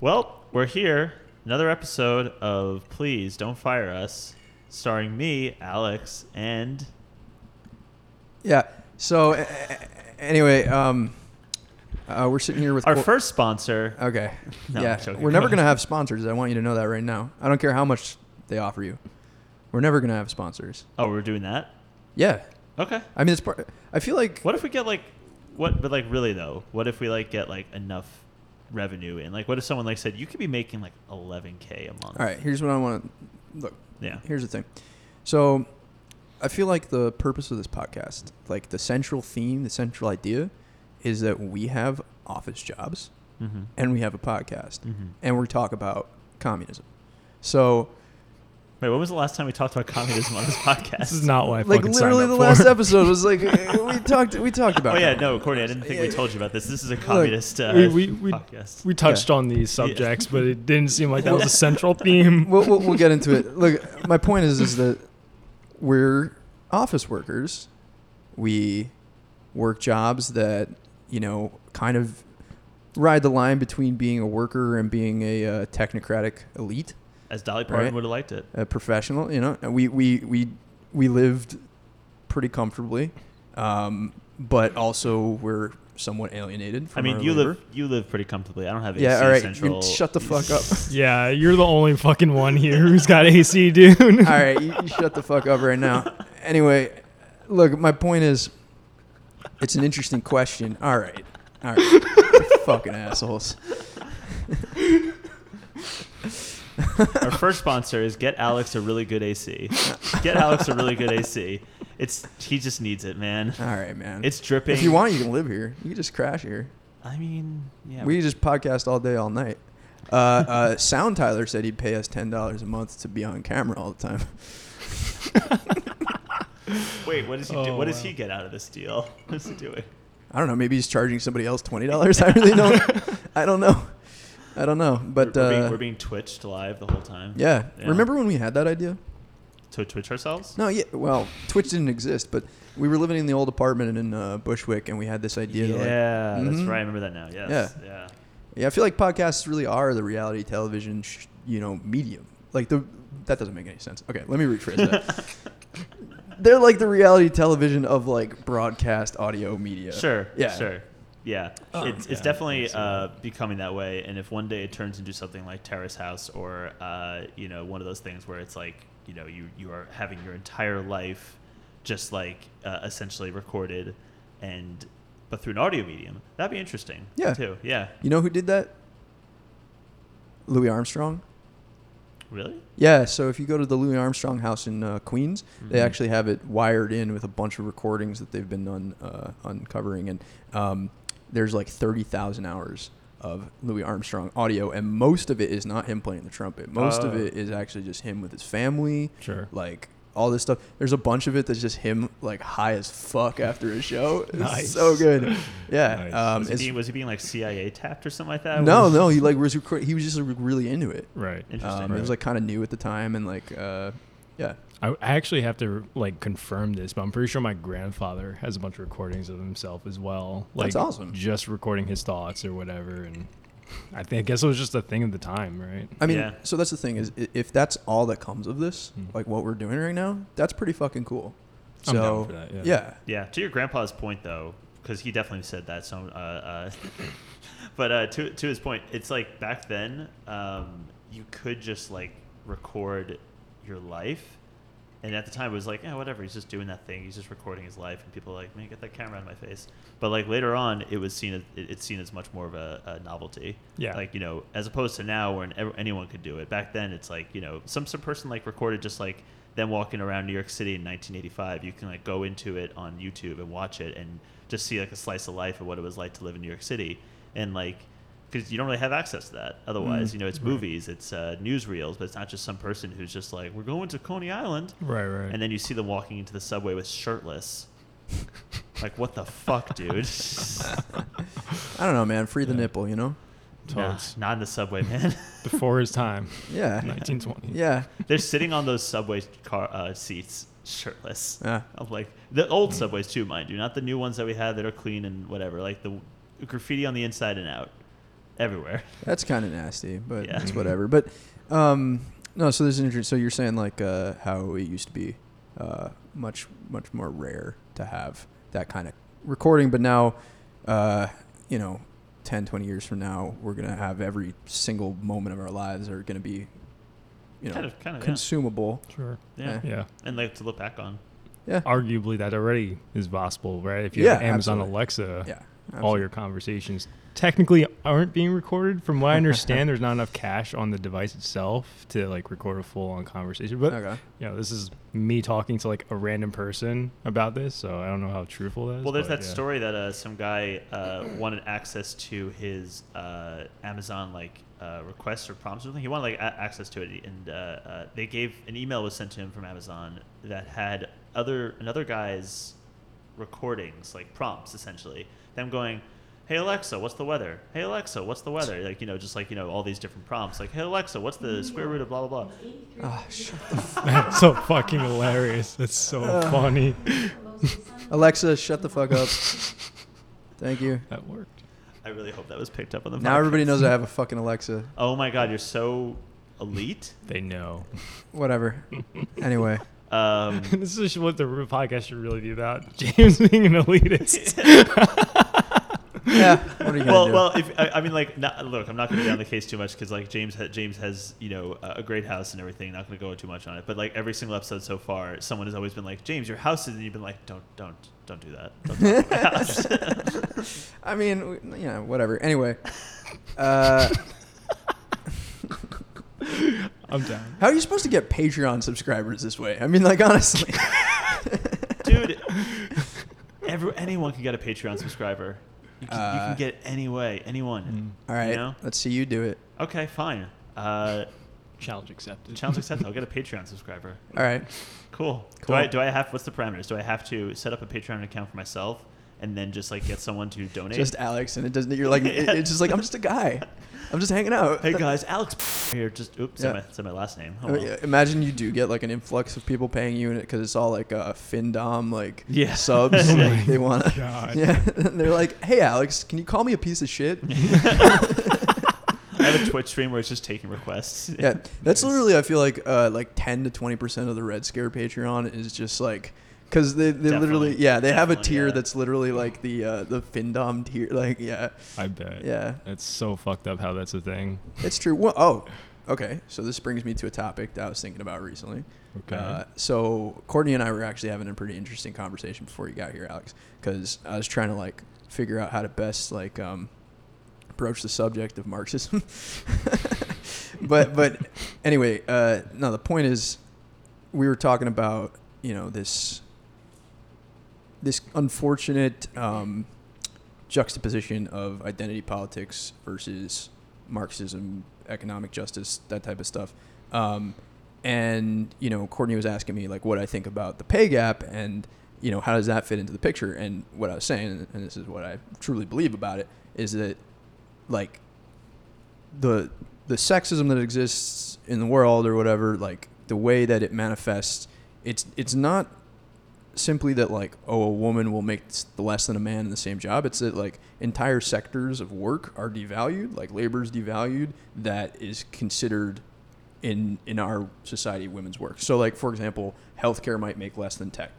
Well, we're here. Another episode of Please Don't Fire Us, starring me, Alex, and Yeah. So a- a- anyway, um, uh, we're sitting here with our Cor- first sponsor. Okay. No, I'm yeah. joking. We're never gonna have sponsors. I want you to know that right now. I don't care how much they offer you. We're never gonna have sponsors. Oh, we're doing that. Yeah. Okay. I mean, it's part. I feel like. What if we get like, what? But like, really though, what if we like get like enough revenue and like, what if someone like said you could be making like 11k a month? All right. Here's what I want to look. Yeah. Here's the thing. So, I feel like the purpose of this podcast, like the central theme, the central idea, is that we have office jobs Mm-hmm. and we have a podcast Mm-hmm. and we talk about communism. So, Wait, when was the last time we talked about communism on this podcast? This is not what I like literally signed the up last episode was like we talked we talked about. Oh yeah, no, Courtney, I didn't think we told you about this. This is a communist uh, We- we- we- podcast. We touched on these subjects, but it didn't seem like that was a central theme. we'll, we'll, we'll get into it. Look, my point is is that we're office workers. We work jobs that you know kind of ride the line between being a worker and being a uh, technocratic elite, As Dolly Parton Right. would have liked it. a professional. You know, we we we we lived pretty comfortably, um, but also we're somewhat alienated. I mean, our you labor. live you live pretty comfortably. I don't have AC Yeah, all right. central. You shut the fuck up. Yeah, you're the only fucking one here who's got AC, dude. All right, you, you shut the fuck up right now. Anyway, look, my point is, it's an interesting question. All right, all right, fucking assholes. Our first sponsor is get Alex a really good AC. Get Alex a really good AC. It's he just needs it, man. All right, man. It's dripping. if you want, you can live here. You can just crash here. I mean, yeah. We can just podcast all day, all night. Uh, uh, Sound Tyler said he'd pay us ten dollars a month to be on camera all the time. Wait, what does he do? Oh, What does wow. he get out of this deal? What is he doing? I don't know. Maybe he's charging somebody else twenty dollars. I really don't. I don't know. I don't know. But we're, we're uh, being, we're being twitched live the whole time. yeah. Yeah. Remember when we had that idea? To twitch ourselves. No, yeah. Well, Twitch didn't exist, but we were living in the old apartment in uh, Bushwick, and we had this idea. Yeah, like, that's Mhm. right. I remember that now. Yes. Yeah. Yeah. yeah, I feel like podcasts really are the reality television, sh- you know, medium. Like the that doesn't make any sense. Okay, let me rephrase that. They're like the reality television of like broadcast audio media. Sure. Yeah. Sure. Yeah. Oh, it's it's definitely uh, becoming that way. And if one day it turns into something like Terrace House or uh, you know one of those things where it's like you know you you are having your entire life just like uh, essentially recorded and but through an audio medium, that'd be interesting. Yeah. Too. Yeah. You know who did that? Louis Armstrong. Really? Yeah, so if you go to the Louis Armstrong house in uh, Queens, they Mhm. actually have it wired in with a bunch of recordings that they've been un, uh, uncovering, and um, there's like thirty thousand hours of Louis Armstrong audio, and most of it is not him playing the trumpet. Most of Oh. it is actually just him with his family, Sure. like all this stuff. There's a bunch of it that's just him like high as fuck after a show. It's Nice. so good. Yeah. Nice. Um, was, he being, was he being like CIA tapped or something like that? no, no, he like was record- he was just really into it. Right. Interesting. Um, It was like kind of new at the time, and like uh, yeah. I, I actually have to like confirm this, but I'm pretty sure my grandfather has a bunch of recordings of himself as well. Like, That's awesome. Just recording his thoughts or whatever, and I think I guess it was just a thing of the time, right? I mean, Yeah. so that's the thing is, if that's all that comes of this, Hmm. like what we're doing right now, that's pretty fucking cool. I'm down So for that, yeah. yeah, Yeah, to your grandpa's point though, because he definitely said that. So, uh, uh, but uh, to to his point, it's like back then, um, you could just like record your life, and at the time it was like, yeah, whatever. He's just doing that thing. He's just recording his life, and people are like, man, get that camera out of my face. But like later on, it was seen as it, it's seen as much more of a, a novelty. Yeah. Like you know, as opposed to now where anyone could do it. Back then, it's like you know, some some person like recorded just like them walking around New York City in 1985. You can like go into it on YouTube and watch it and just see like a slice of life of what it was like to live in New York City. And like, because you don't really have access to that otherwise. Mm. You know, it's movies, it's uh, newsreels, but it's not just some person who's just like, we're going to Coney Island, Right, right. and then you see them walking into the subway with shirtless. like, what the fuck, dude? I don't know, man. Free the Yeah. nipple, you know? nah, not in the subway, man. Before his time, Yeah, 1920. yeah, They're sitting on those subway car uh, seats shirtless. yeah. I'm like the old subways too, mind you, not the new ones that we had that are clean and whatever. Like the graffiti on the inside and out, everywhere. That's kind of nasty, but Yeah. it's whatever. But um, no, so there's an interest. So you're saying like uh, how it used to be uh, much much more rare to have that kind of recording, but now, uh, you know, 10, 20 years from now, we're gonna have every single moment of our lives are gonna be, you know, kind of, kind of, consumable. Sure. yeah. yeah. Yeah. and like to look back on. Yeah, Arguably, that already is possible, right? If you Yeah, have Amazon absolutely. Alexa, yeah. all your conversations technically aren't being recorded. From what I understand, there's not enough cache on the device itself to like record a full on conversation. But okay. you know, this is me talking to like a random person about this, so I don't know how truthful that is. Well, there's but, that yeah. story that uh, some guy uh, wanted access to his uh, Amazon like uh, requests or prompts or something. He wanted like a- access to it, and uh, uh, they gave an email was sent to him from Amazon that had other another guy's recordings, like prompts essentially. Them going, "Hey Alexa, what's the weather? Hey Alexa, what's the weather?" Like you know, just like you know, all these different prompts. Like, "Hey Alexa, what's the square root of blah blah blah?" Ah, shut the f- That's so fucking hilarious. That's so Uh, funny. Alexa, shut the fuck up. Thank you. That worked. I really hope that was picked up on the. Now everybody knows I have a fucking Alexa. Oh my god, you're so elite. They know. Whatever. Anyway. Um, this is what the podcast should really be about. James being an elitist. Yeah. What are you gonna well, do? well, if I, I mean, like, not, look, I'm not going to be on the case too much because, like, James, ha- James has, you know, a a great house and everything. Not going to go too much on it, but like every single episode so far, someone has always been like, "James, your house is," and you've been like, "Don't, don't, don't do that." Don't talk about my house." I mean, w- you know, whatever. Anyway, uh, I'm down. how are you supposed to get Patreon subscribers this way? I mean, like honestly, dude. Every, anyone can get a Patreon subscriber. You can, you can get any way, anyone. Mm. all right. You know? Let's see you do it. Okay, fine. Uh, Challenge accepted. challenge accepted. I'll get a Patreon subscriber. All right. Cool. Do Cool. I do I have what's the parameters? Do I have to set up a Patreon account for myself and then just like get someone to donate? Just Alex, and it doesn't. You're like, it, it's just like I'm just a guy. I'm just hanging out. hey guys, Alex here. Just oops, Yeah. said, my, said my last name. Oh, I mean, well. Imagine you do get like an influx of people paying you in it because it's all like uh, FinDom like Yeah. subs. Oh like, they want to. Yeah, and they're like, "Hey, Alex, can you call me a piece of shit?" I have a Twitch stream where it's just taking requests. yeah, that's Nice. literally I feel like uh, like ten to twenty percent of the Red Scare Patreon is just like because they, they literally yeah they have a tier yeah. that's literally like the uh, the Findom tier like yeah I bet. yeah It's so fucked up how that's a thing. it's true. Well, oh, okay. So this brings me to a topic that I was thinking about recently. Okay. Uh, so Courtney and I were actually having a pretty interesting conversation before you got here, Alex, because I was trying to like figure out how to best like um, broach the subject of Marxism. but but anyway, uh, no. The point is, we were talking about you know this this unfortunate um, juxtaposition of identity politics versus Marxism, economic justice, that type of stuff. Um, and you know, Courtney was asking me like what I think about the pay gap and you know how does that fit into the picture. And what I was saying, and this is what I truly believe about it, is that like the the sexism that exists in the world or whatever, like the way that it manifests, it's it's not simply that like oh a woman will make less than a man in the same job. It's that like entire sectors of work are devalued like labor is devalued that is considered in in our society women's work. So like for example healthcare might make less than tech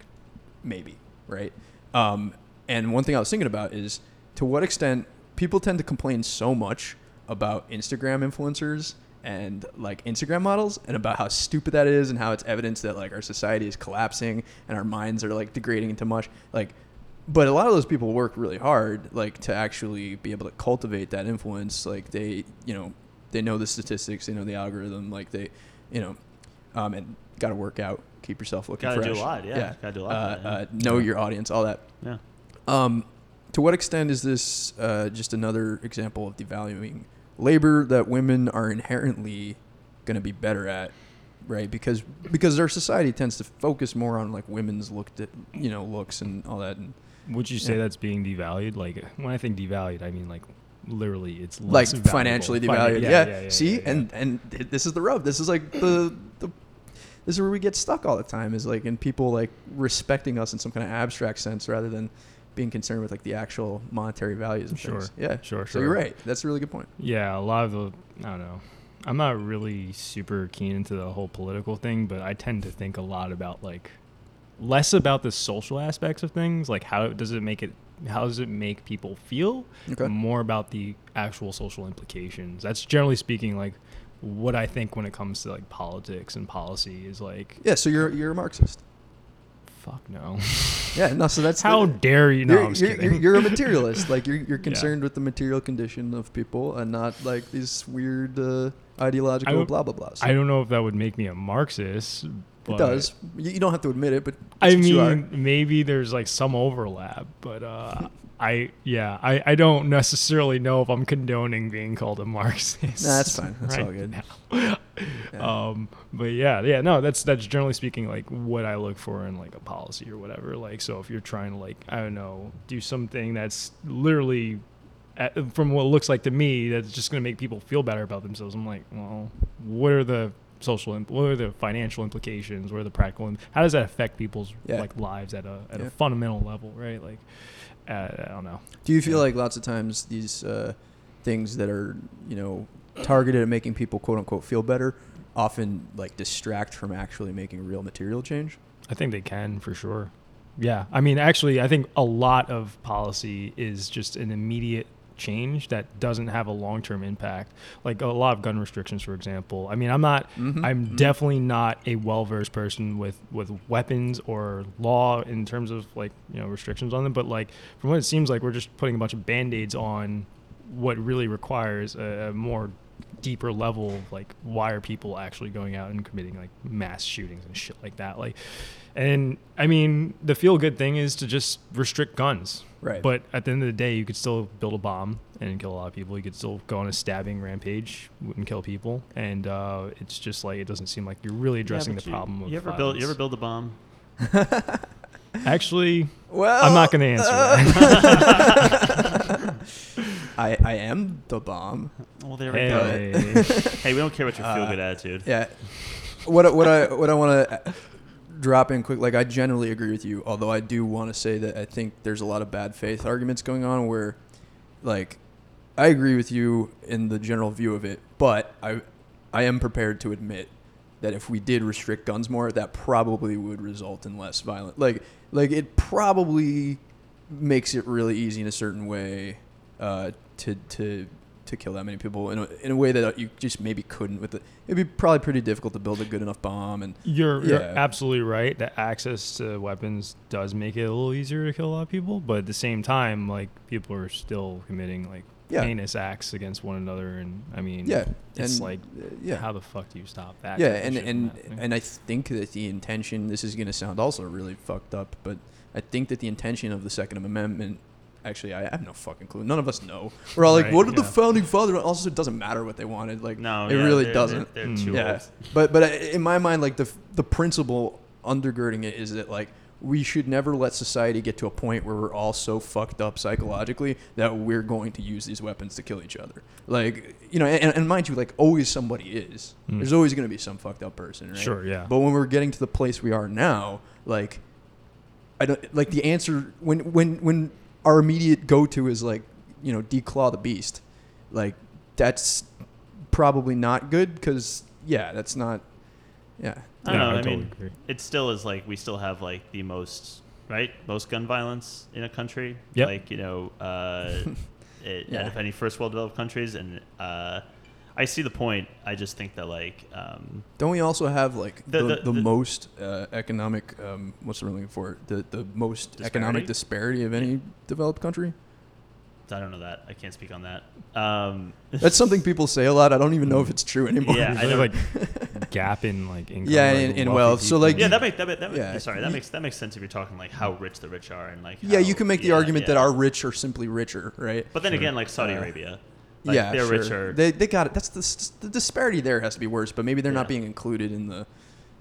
maybe right? Um, and one thing i was thinking about is to what extent people tend to complain so much about instagram influencers and like instagram models and about how stupid that is and how it's evidence that like our society is collapsing and our minds are like degrading into mush like but a lot of those people work really hard like to actually be able to cultivate that influence like they you know they know the statistics they know the algorithm like they you know um, and got to work out keep yourself looking Gotta do a lot, yeah. Gotta do a lot uh, that, yeah. uh, know your audience all that yeah. um, to what extent is this uh, just another example of devaluing labor that women are inherently going to be better at, right? Because because our society tends to focus more on like women's look, at, you know, looks and all that, and Would you say yeah. that's being devalued? Like when I think devalued, I mean like literally it's like valuable. financially Fin- devalued. yeah, See, yeah, yeah. and and th- this is the rub. This is like the the. This is where we get stuck all the time. Is like in people like respecting us in some kind of abstract sense rather than being concerned with like the actual monetary values of Sure. things. Yeah, Sure, sure. So you're right. That's a really good point. Yeah, a lot of the I don't know. I'm not really super keen into the whole political thing, but I tend to think a lot about like less about the social aspects of things, like how does it make it how does it make people feel? Okay. More about the actual social implications. That's generally speaking like what I think when it comes to like politics and policy is like Yeah. So you're you're a Marxist. Fuck no. Yeah. No. So that's how the- dare you? No, you're, I'm just you're, kidding. you're, you're a materialist. like you're you're concerned with the material condition of people and not like these weird uh, ideological blah blah blahs. I don't know if that would make me a Marxist. It does. You, don't have to admit it, but I that's what you are. mean, maybe there's like some overlap, but uh, I yeah, I, I don't necessarily know if I'm condoning being called a Marxist. Nah, that's fine. That's all good. now. Yeah. Um, but yeah, yeah, no, that's that's generally speaking like what I look for in like a policy or whatever. Like, so if you're trying to like I don't know, do something that's literally. At, from what it looks like to me, that's just going to make people feel better about themselves. I'm like, well, what are the social, imp- what are the financial implications? What are the practical? Im- how does that affect people's Yeah. like lives at a at Yeah. a fundamental level, right? Like, uh, I don't know. Do you feel Yeah. like lots of times these uh, things that are you know targeted at making people quote unquote feel better often like distract from actually making real material change? I think they can for sure. Yeah. I mean, actually, I think a lot of policy is just an immediate change that doesn't have a long term impact. Like a lot of gun restrictions, for example. I mean, I'm not, Mhm, I'm mhm. definitely not a well versed person with, with weapons or law in terms of like, you know, restrictions on them. But like, from what it seems like, we're just putting a bunch of band aids on what really requires a, a more deeper level like why are people actually going out and committing like mass shootings and shit like that like and i mean the feel good thing is to just restrict guns Right. but at the end of the day you could still build a bomb and kill a lot of people you could still go on a stabbing rampage and kill people and uh, it's just like it doesn't seem like you're really addressing but the you, problem of You ever build? You ever build a bomb? actually well, i'm not going to answer uh, that I I am the bomb. Well, there we go. hey. Hey, we don't care about your feel good Uh, attitude. Yeah. What what I what I want to drop in quick like I generally agree with you, although I do want to say that I think there's a lot of bad faith arguments going on where like I agree with you in the general view of it, but I I am prepared to admit that if we did restrict guns more, that probably would result in less violent. Like like it probably makes it really easy in a certain way uh, to to to kill that many people in a, in a way that you just maybe couldn't with it. It'd be probably pretty difficult to build a good enough bomb and You're, you're absolutely right that access to weapons does make it a little easier to kill a lot of people, but at the same time, like people are still committing like Yeah. heinous acts against one another, and I mean, yeah, it's and, like, uh, yeah. how the fuck do you stop that? yeah, and and and I think that the intention. This is going to sound also really fucked up, but I think that the intention of the Second Amendment. Actually, I have no fucking clue. None of us know. We're all like, Right, "What did the yeah. founding father?" want?" Also, it doesn't matter what they wanted. Like, No, it yeah, really they're- doesn't. They're, they're too yeah, old. but but I- in my mind, like the the principle undergirding it is that like we should never let society get to a point where we're all so fucked up psychologically that we're going to use these weapons to kill each other. Like you know, and, and mind you, like always somebody is. Mm. There's always going to be some fucked up person, right? Sure, yeah. But when we're getting to the place we are now, like I don't like the answer when when when our immediate go to is like you know declaw the beast, like that's probably not good because yeah, that's not yeah. I don't Yeah, know. I, totally mean, agree. it still is like we still have like the most right most gun violence in a country. Yep. Like you know, uh, it, Yeah. out of any first world developed countries, and uh, I see the point. I just think that like um, Don't we also have like The- the, the- the, the- most uh, economic um, what's the word I'm looking for the the most economic disparity of any developed country? I don't know that. I can't speak on that. Um, That's something people say a lot. I don't even know if it's true anymore. Yeah, I There's don't- like gap in like income. Yeah, like, in- in wealthy wealth. So, like, yeah, that makes that, make- that, make- Yeah. sorry that makes that makes sense if you're talking like how rich the rich are and like yeah, how- you can make the yeah, argument that our rich are simply richer, right? But then again, like Saudi Uh, Arabia, like, yeah, they're sure. richer. They they got it. That's the the disparity there has to be worse, but maybe they're not being included in the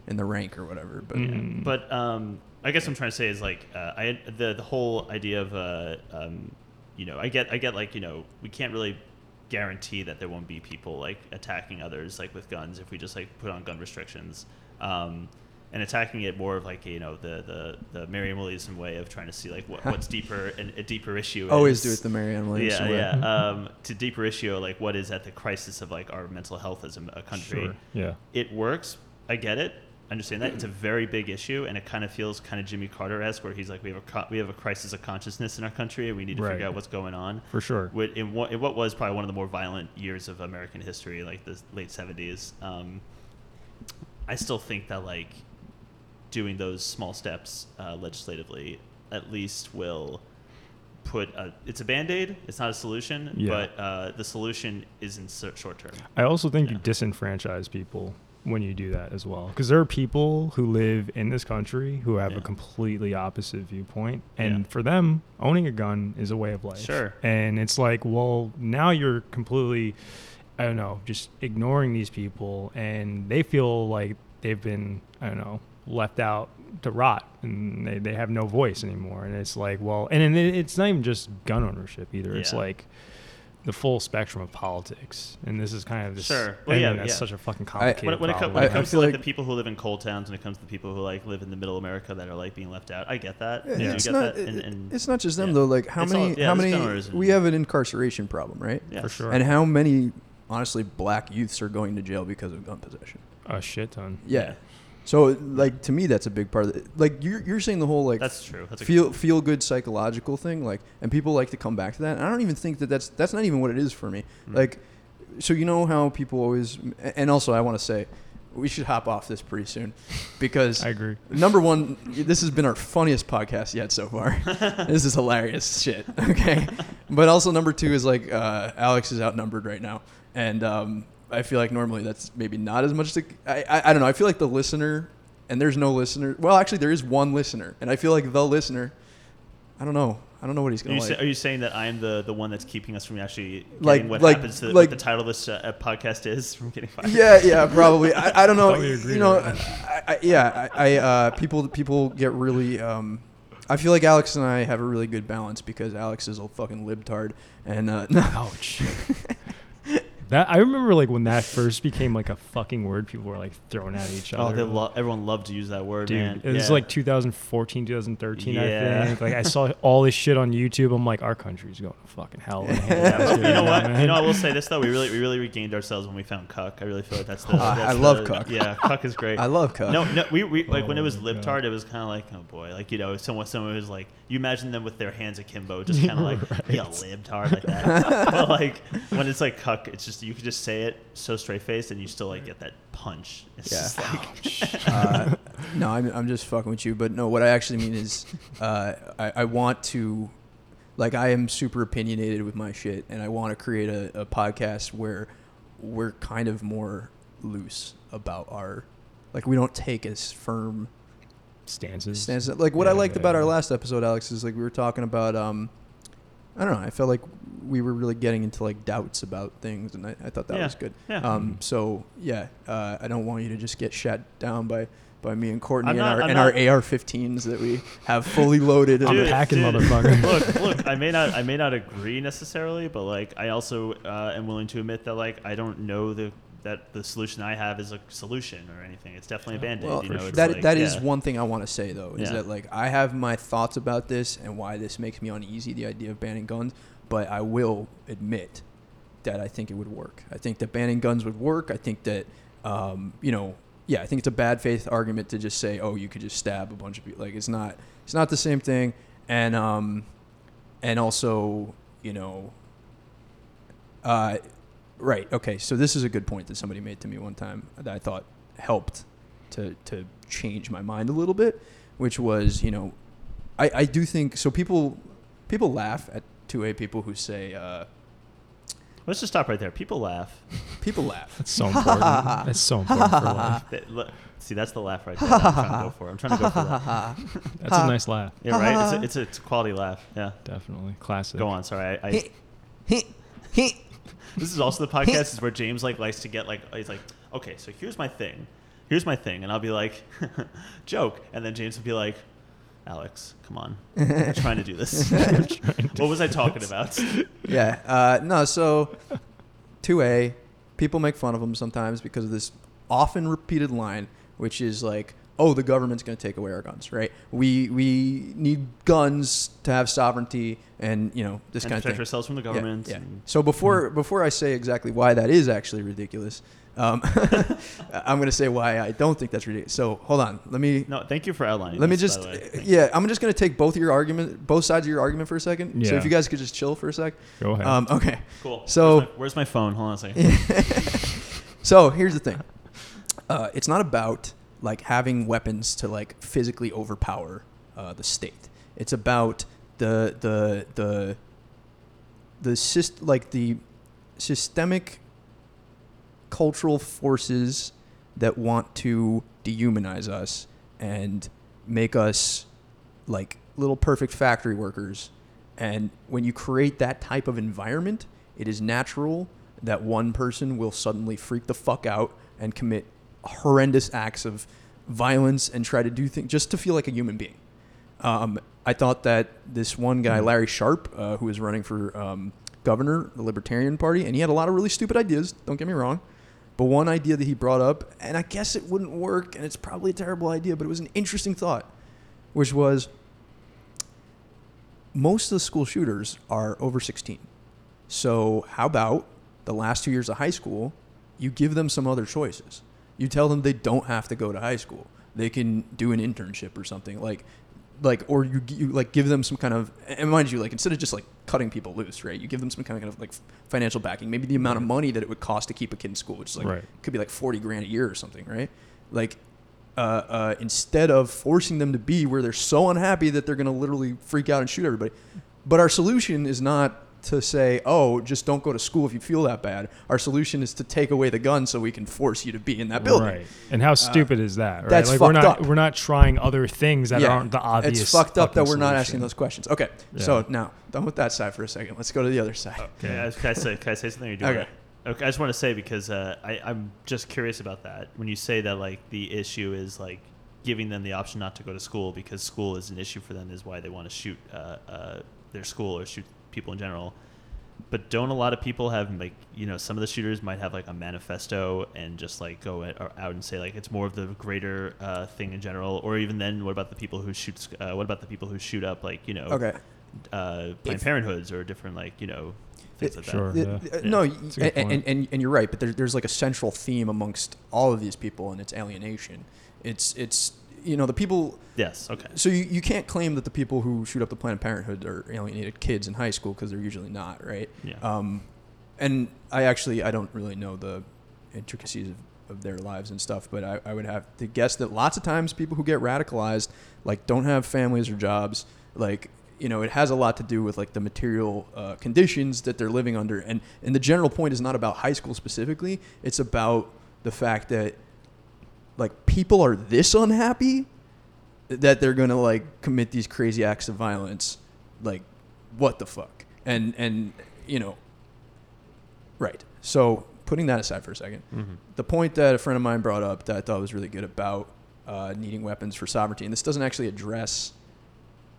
in the rank or whatever. But Mm. But um, I guess what I'm trying to say is like uh, I the the whole idea of uh, um, you know I get I get like you know we can't really guarantee that there won't be people like attacking others like with guns if we just like put on gun restrictions. Um, and attacking it more of like you know the the the Marianne Williamson way of trying to see like what, what's deeper and a deeper issue. Always is. do it the Marianne Williamson Yeah, way. yeah. Um, to deeper issue, like what is at the crisis of like our mental health as a, a country. Sure. Yeah. It works. I get it. I understand that it's a very big issue, and it kind of feels kind of Jimmy Carter esque, where he's like, we have a co- we have a crisis of consciousness in our country, and we need to Right. figure out what's going on. For sure. What, in, what, in what was probably one of the more violent years of American history, like the late seventies. Um, I still think that like doing those small steps uh, legislatively at least will put a, it's a band-aid it's not a solution Yeah. but uh, the solution is in short term I also think you disenfranchise people when you do that as well. Because there are people who live in this country who have Yeah. a completely opposite viewpoint. And Yeah. for them, owning a gun is a way of life. Sure. And it's like, well, now you're completely, I don't know, just ignoring these people. And they feel like they've been, I don't know, left out to rot and they, they have no voice anymore. And it's like, well, and, and it's not even just gun ownership either. It's like, the full spectrum of politics, and this is kind of this. Sure. Well, yeah, that's yeah. such a fucking complicated. when, it- when it, co- when it I- I comes to like, like- the people who live in coal towns when it comes to the people who like live in the middle America that are like being left out I get that I do It's get not. that and, and it's not just them yeah. though. Like how It's all- many? yeah, how many? gun owners and- We have an incarceration problem, right? yes. for sure. And how many, honestly, black youths are going to jail because of gun possession? a shit ton. Yeah. So, like to me, that's a big part of it. Like you're you're saying the whole like that's true that's a feel feel good psychological thing, like, and people like to come back to that. And I don't even think that that's that's not even what it is for me. Mm. Like, so you know how people always, and also I want to say, we should hop off this pretty soon, because I agree. Number one, this has been our funniest podcast yet so far. this is hilarious shit. Okay, but also number two is like uh, Alex is outnumbered right now, and um, I feel like normally that's maybe not as much. To, I, I I don't know. I feel like the listener, and there's no listener. Well, actually, there is one listener, and I feel like the listener. I don't know. I don't know what he's gonna like. say, are you saying that I'm the, the one that's keeping us from actually getting Like- what like- happens to like- what the title of this uh, podcast is from getting fired? yeah, yeah, probably. I, I don't know. thought we agreed You know. I, I, yeah, I, I uh, people people get really. Um, I feel like Alex and I have a really good balance because Alex is a fucking libtard, and uh, no, Ouch. that I remember like when that first became like a fucking word, people were like throwing at each Oh, other. they lo- everyone loved to use that word, Dude, man. it was Yeah. like 2014, 2013, Yeah. I think. Like I saw all this shit on YouTube. I'm like, our country's going to fucking hell. Yeah, you know what? man. You know, I will say this though. We really, we really regained ourselves when we found Cuck. I really feel like that's the. Uh, that's I love the- Cuck. Yeah, Cuck is great. I love Cuck. No, no, we, we like when it Oh was my libtard, it was kind of like, oh boy, like you know, someone, someone who's like, you imagine them with their hands akimbo, just kind of like, yeah, Right. libtard like that. but like when it's like cuck, it's just you could just say it so straight faced, and you still like get that punch. It's Yeah. just like, uh, no, I'm, I'm just fucking with you. But no, what I actually mean is, uh, I, I want to, like, I am super opinionated with my shit, and I want to create a, a podcast where we're kind of more loose about our, like, we don't take as firm stances. stance. Like, what I liked yeah, about our last episode, Alex, is like we were talking about, um, I don't know, I felt like we were really getting into like doubts about things, and I, I thought that Yeah. was good. yeah. Um, so yeah, uh, I don't want you to just get shut down by, by me and Courtney I'm and, not- our, I'm and our AR-15s that we have fully loaded. I'm and- packing, motherfucker. look, look. I may not, I may not agree necessarily, but like, I also uh, am willing to admit that like, I don't know the that the solution I have is a solution or anything. It's definitely a band aid. well, you know, it's that like, that is yeah. one thing I want to say though is Yeah. that like I have my thoughts about this and why this makes me uneasy the idea of banning guns, but I will admit that I think it would work. I think that banning guns would work. I think that um, you know, yeah, I think it's a bad faith argument to just say, oh, you could just stab a bunch of people. Like it's not it's not the same thing, and um, and also you know, uh, right? Okay, so this is a good point that somebody made to me one time that I thought helped to to change my mind a little bit, which was you know, I I do think so. People people laugh at two A people who say uh, Let's just stop right there. People laugh. people laugh. That's so important. That's so important for life. They- look- See, that's the laugh right there. I'm trying to go for. I'm trying to go for that. That's a nice laugh. Yeah, right. It's a, it's a, it's a quality laugh. Yeah. Definitely. Classic. Go on. Sorry. I, I this is also the podcast is where James like likes to get like he's like, okay, so here's my thing, here's my thing, and I'll be like, joke, and then James will be like, Alex, come on, I'm trying to do this. what was I talking about? yeah. Uh, no, so 2A, people make fun of them sometimes because of this often repeated line, which is like, oh, the government's going to take away our guns, right? We we need guns to have sovereignty and you know this and kind of protect ourselves from the government. Yeah. and- So before before I say exactly why that is actually ridiculous, um, I'm going to say why I don't think that's ridiculous. So hold on, let me no, thank you for outlining. let me this, just by the way. Yeah, I'm just going to take both of your argument, both sides of your argument for a second. Yeah. So if you guys could just chill for a sec. Go ahead. Um, okay. Cool. So- where's my, where's my phone? Hold on a second. So here's the thing. Uh, it's not about like having weapons to like physically overpower uh, the state. It's about the the the the syst- like the systemic cultural forces that want to dehumanize us and make us like little perfect factory workers. And when you create that type of environment, it is natural that one person will suddenly freak the fuck out and commit horrendous acts of violence and try to do things just to feel like a human being. Um, I thought that this one guy, Larry Sharpe, uh, who was running for um, governor, the Libertarian Party, and he had a lot of really stupid ideas. Don't get me wrong, but one idea that he brought up, and I guess it wouldn't work, and it's probably a terrible idea, but it was an interesting thought, which was most of the school shooters are over 16. So how about the last two years of high school, you give them some other choices. You tell them they don't have to go to high school. They can do an internship or something like, like, or you, you like give them some kind of, and mind you, like instead of just like cutting people loose, right? You give them some kind of like financial backing, maybe the amount of money that it would cost to keep a kid in school, which is like Right. could be like forty grand a year or something, right? Like, uh, uh, instead of forcing them to be where they're so unhappy that they're gonna literally freak out and shoot everybody. But our solution is not to say, oh, just don't go to school if you feel that bad. Our solution is to take away the gun so we can force you to be in that building. Right. And how stupid is that? Right? that's like we're fucked not up. we're not trying other things that Yeah. aren't the obvious. It's fucked up that we're not asking those questions. Okay, so now done with that side for a second. Let's go to the other side. Okay, I- can I say can I say something? Or do you Okay. wanna- okay. I just want to say because uh, I I'm just curious about that. When you say that like the issue is like giving them the option not to go to school because school is an issue for them is why they want to shoot uh, uh, their school or shoot people in general. But don't a lot of people have like you know some of the shooters might have like a manifesto and just like go a- or out and say like it's more of the greater uh, thing in general or even then what about the people who shoot uh, what about the people who shoot up like you know Okay. uh, Planned Parenthoods or different like you know things It- like Sure. that. Yeah. No, Yeah. y- That's a good and, and, and, and you're right, but there, there's like a central theme amongst all of these people, and it's alienation. It's it's you know the people. Yes. Okay. So you, you can't claim that the people who shoot up the Planned Parenthood are alienated kids in high school because they're usually not, right? Yeah. Um, and I actually I don't really know the intricacies of, of their lives and stuff, but I, I would have to guess that lots of times people who get radicalized like don't have families or jobs, like you know it has a lot to do with like the material uh, conditions that they're living under, and and the general point is not about high school specifically, it's about the fact that like people are this unhappy that they're gonna like commit these crazy acts of violence like what the fuck? And and you know right. So putting that aside for a 2nd Mm-hmm. the point that a friend of mine brought up that i thought was really good about uh, needing weapons for sovereignty and this doesn't actually address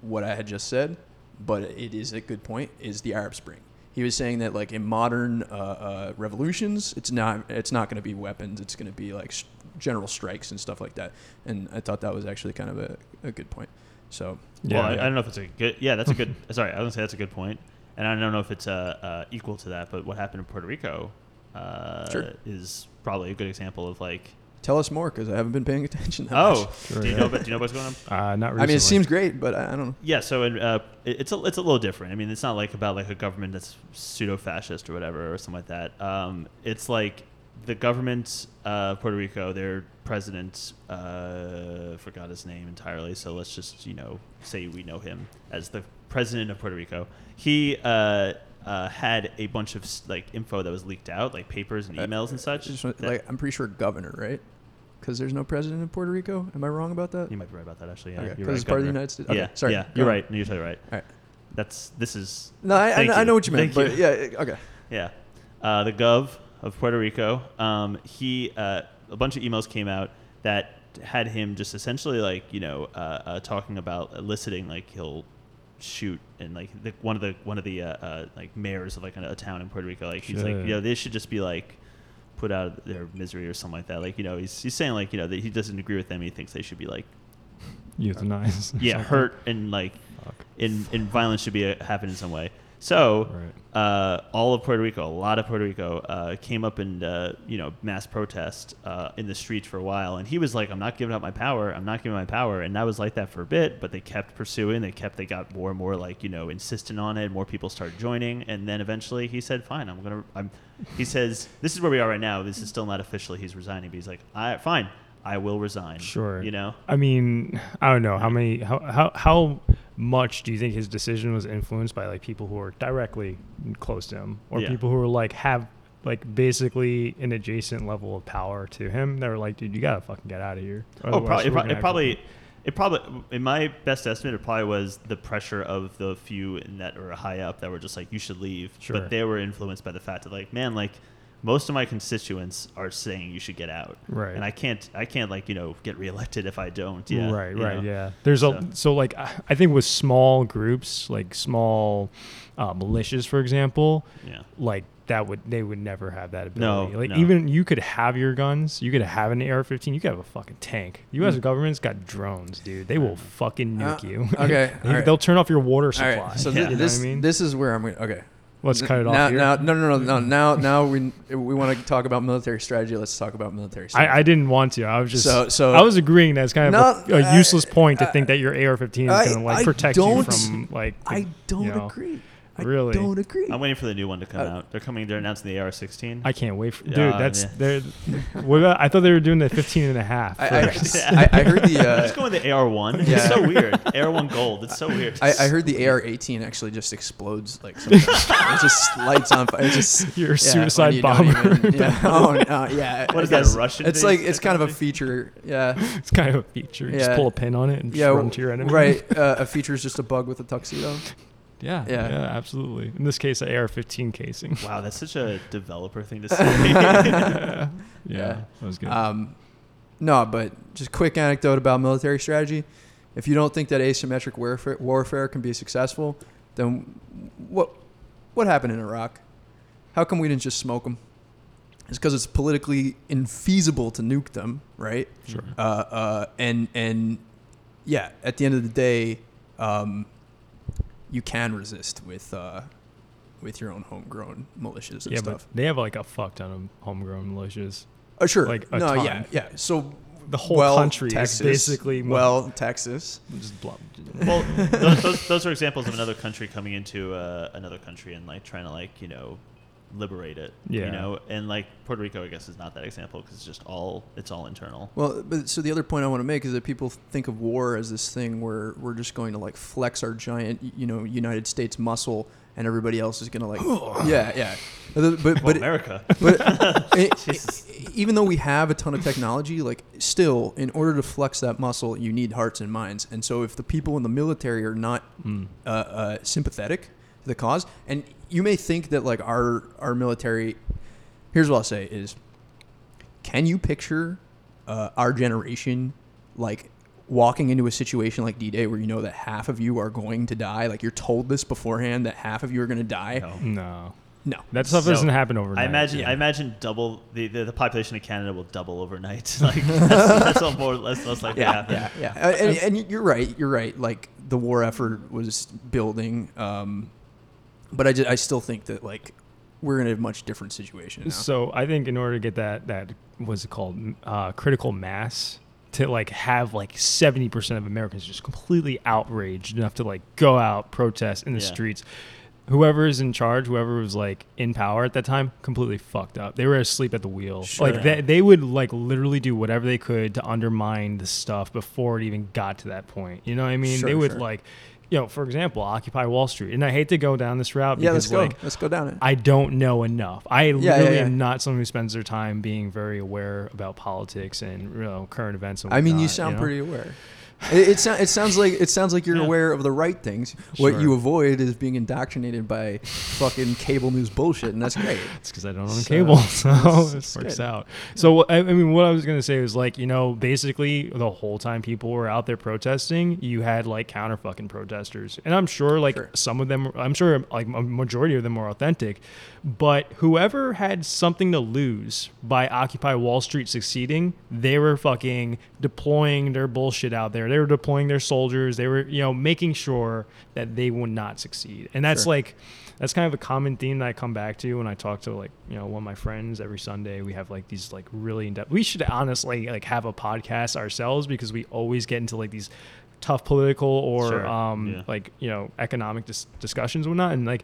what i had just said but it is a good point is the arab spring. He was saying that like in modern uh, uh, revolutions it's not it's not going to be weapons it's going to be like general strikes and stuff like that and i thought that was actually kind of a, a good point so well, I. I don't know if it's a good. Yeah, that's a good. sorry, I was gonna say that's a good point, and I don't know if it's uh, uh, equal to that. But what happened in Puerto Rico uh, Sure. is probably a good example of like. tell us more because i haven't been paying attention that Oh, much. Sure, do you yeah. know? About, do you know what's going on? Uh, not i mean it seems great but i, I don't know Yeah, so in, uh, it- it's a it's a little different. I mean, it's not like about like a government that's pseudo fascist or whatever or something like that. Um, it's like the government uh, of Puerto Rico, their president, uh, forgot his name entirely. So let's just you know say we know him as the president of Puerto Rico. He uh, uh, had a bunch of like info that was leaked out, like papers and Uh, emails and such. Just like i'm pretty sure governor right because there's no president in puerto rico am i wrong about that you might be right about that actually. Yeah, Okay, you're right, it's part of the United States- okay, yeah, sorry, Yeah, you're right. You're totally right. all right That's this is no i, I, I know what you meant Thank but you. yeah okay Yeah. Uh, the gov of Puerto Rico, um, he uh, a bunch of emails came out that had him just essentially like you know uh, uh, talking about eliciting like he'll shoot and like the, one of the one of the uh, uh, like mayors of like a, a town in Puerto Rico like he's like you know they should just be like put out of their misery or something like that. Like you know, he's he's saying like you know that he doesn't agree with them. He thinks they should be like Euthanize. or yeah something. hurt and like Fuck. in in violence should be uh, happen in some way. So Right. uh, all of Puerto Rico, a lot of Puerto Rico, uh, came up and uh, you know mass protest uh, in the streets for a while, and he was like, "I'm not giving up my power. I'm not giving up my power," and that was like that for a bit. But they kept pursuing. They kept. They got more and more like you know insistent on it. More people started joining, and then eventually he said, "Fine, I'm gonna." I'm. He says, "This is where we are right now. This is still not officially. He's resigning, but he's like, I fine, I will resign." Sure. You know. I mean, I don't know how many how how how much do you think his decision was influenced by like people who are directly close to him or Yeah. people who are like have like basically an adjacent level of power to him that were like, dude, you gotta fucking get out of here. Oh, probably, it, pro- it probably, it probably, in my best estimate, it probably was the pressure of the few in that were high up that were just like, you should leave. Sure. But they were influenced by the fact that, like, man, like, most of my constituents are saying you should get out. Right. And I can't, I can't, like, you know, get reelected if I don't. Yeah. right, right, know? yeah. There's a So- so like I I think with small groups, like small uh, militias, for example, Yeah. like that would they would never have that ability. No, ability. like no. even you could have your guns, you could have an AR-15, you could have a fucking tank. The U.S. Mm. government's got drones, dude. They will fucking nuke Uh, you. okay, They- all right. they'll turn off your water supply. right, so Yeah. thi- You know this what I mean? this is where I'm going. Okay, Let's cut it off now, here. Now, no, no, no, no. Now, now we we want to talk about military strategy. Let's talk about military strategy. I, I didn't want to. I was just. So- so- I was agreeing that it's kind of No, a, a I- useless point to I- think that your AR-15 is going to like I protect you from like. the- I don't you know. agree. I Really? don't agree. I'm waiting for the new one to come Uh, out. They're coming, they're announcing the AR-16. I can't wait for dude. Yeah, that's yeah. they're. what about, I thought they were doing the 15 and a half. I, I, first. I, I heard the. Uh, Let's go with the AR-1. Yeah. It's so weird. AR-1 gold. It's so weird. I, I heard the AR-18 actually just explodes like sometimes. it just lights on fire. It just Your yeah, suicide you don't bomber. even- yeah. Oh no. Yeah. What I is that, a guess. Russian It's like based it's kind of a technology? feature. Yeah. it's kind of a feature. You Just Yeah. pull a pin on it and Yeah. just run to your enemy. Right. Uh, a feature is just a bug with a tuxedo. Yeah, yeah. Yeah. absolutely. In this case, an AR-15 casing. wow, that's such a developer thing to say. yeah, Yeah. that was good. Um, no, but just quick anecdote about military strategy. If you don't think that asymmetric warfare, warfare can be successful, then what what happened in Iraq? How come we didn't just smoke them? It's because it's politically infeasible to nuke them, right? sure. Uh, uh, and and yeah, at the end of the day, um, you can resist with uh, with your own homegrown militias and Yeah, stuff. but they have like a fuck ton of homegrown militias. Uh, sure. like, a no, ton. yeah, yeah. So The whole well, country Texas, is basically mo- well, Texas. just blah. well, those, those, those are examples of another country coming into uh, another country and like trying to like you know liberate it. Yeah. You know, and like Puerto Rico, I guess is not that example because it's just all it's all internal. Well, but so the other point I want to make is that people think of war as this thing where we're just going to like flex our giant, you know, United States muscle, and everybody else is going to like, yeah, yeah. But but, Well, but America. but it- Jesus. even though we have a ton of technology, like still, in order to flex that muscle, you need hearts and minds. And so, if the people in the military are not Mm. uh, uh, sympathetic to the cause, and you may think that like our our military, here's what I'll say is, can you picture uh, our generation like walking into a situation like D-Day where you know that half of you are going to die, like you're told this beforehand that half of you are going to die? No. No, No. that stuff So, doesn't happen overnight. I imagine. yeah. I imagine double the, the the population of Canada will double overnight. like that's, that's all more less less likely to yeah, happen. yeah, yeah. And, and you're right. You're right. Like the war effort was building, um, but I, just, I still think that like we're in a much different situation now. So I think in order to get that that what's it called uh, critical mass to like have like seventy percent of Americans just completely outraged enough to like go out protest in the Yeah. streets. Whoever is in charge, whoever was like in power at that time, completely fucked up. They were asleep at the wheel. Sure. Like they, they would like literally do whatever they could to undermine the stuff before it even got to that point. You know what I mean? Sure, they would sure. like, you know, for example, Occupy Wall Street. And I hate to go down this route yeah, because let's go. like let's go down it. I don't know enough. I yeah, literally yeah. am not someone who spends their time being very aware about politics and you know current events. And I mean, you whatnot, sound know? pretty aware. It, it, it sounds like it sounds like you're Yeah. aware of the right things. What Sure. you avoid is being indoctrinated by fucking cable news bullshit, and that's great. It's because I don't own So, cable, so it's- it works good. out. So I, I mean, what I was gonna say was like, you know, basically the whole time people were out there protesting, you had like counter fucking protesters, and I'm sure like Sure. some of them, I'm sure like a majority of them were authentic, but whoever had something to lose by Occupy Wall Street succeeding, they were fucking deploying their bullshit out there. They were deploying their soldiers. They were, you know, making sure that they would not succeed, and that's Sure. like that's kind of a common theme that I come back to when I talk to like you know one of my friends every Sunday. We have like these like really in depth. We should honestly like have a podcast ourselves because we always get into like these tough political or Sure, um yeah. like you know economic dis- discussions and whatnot. And like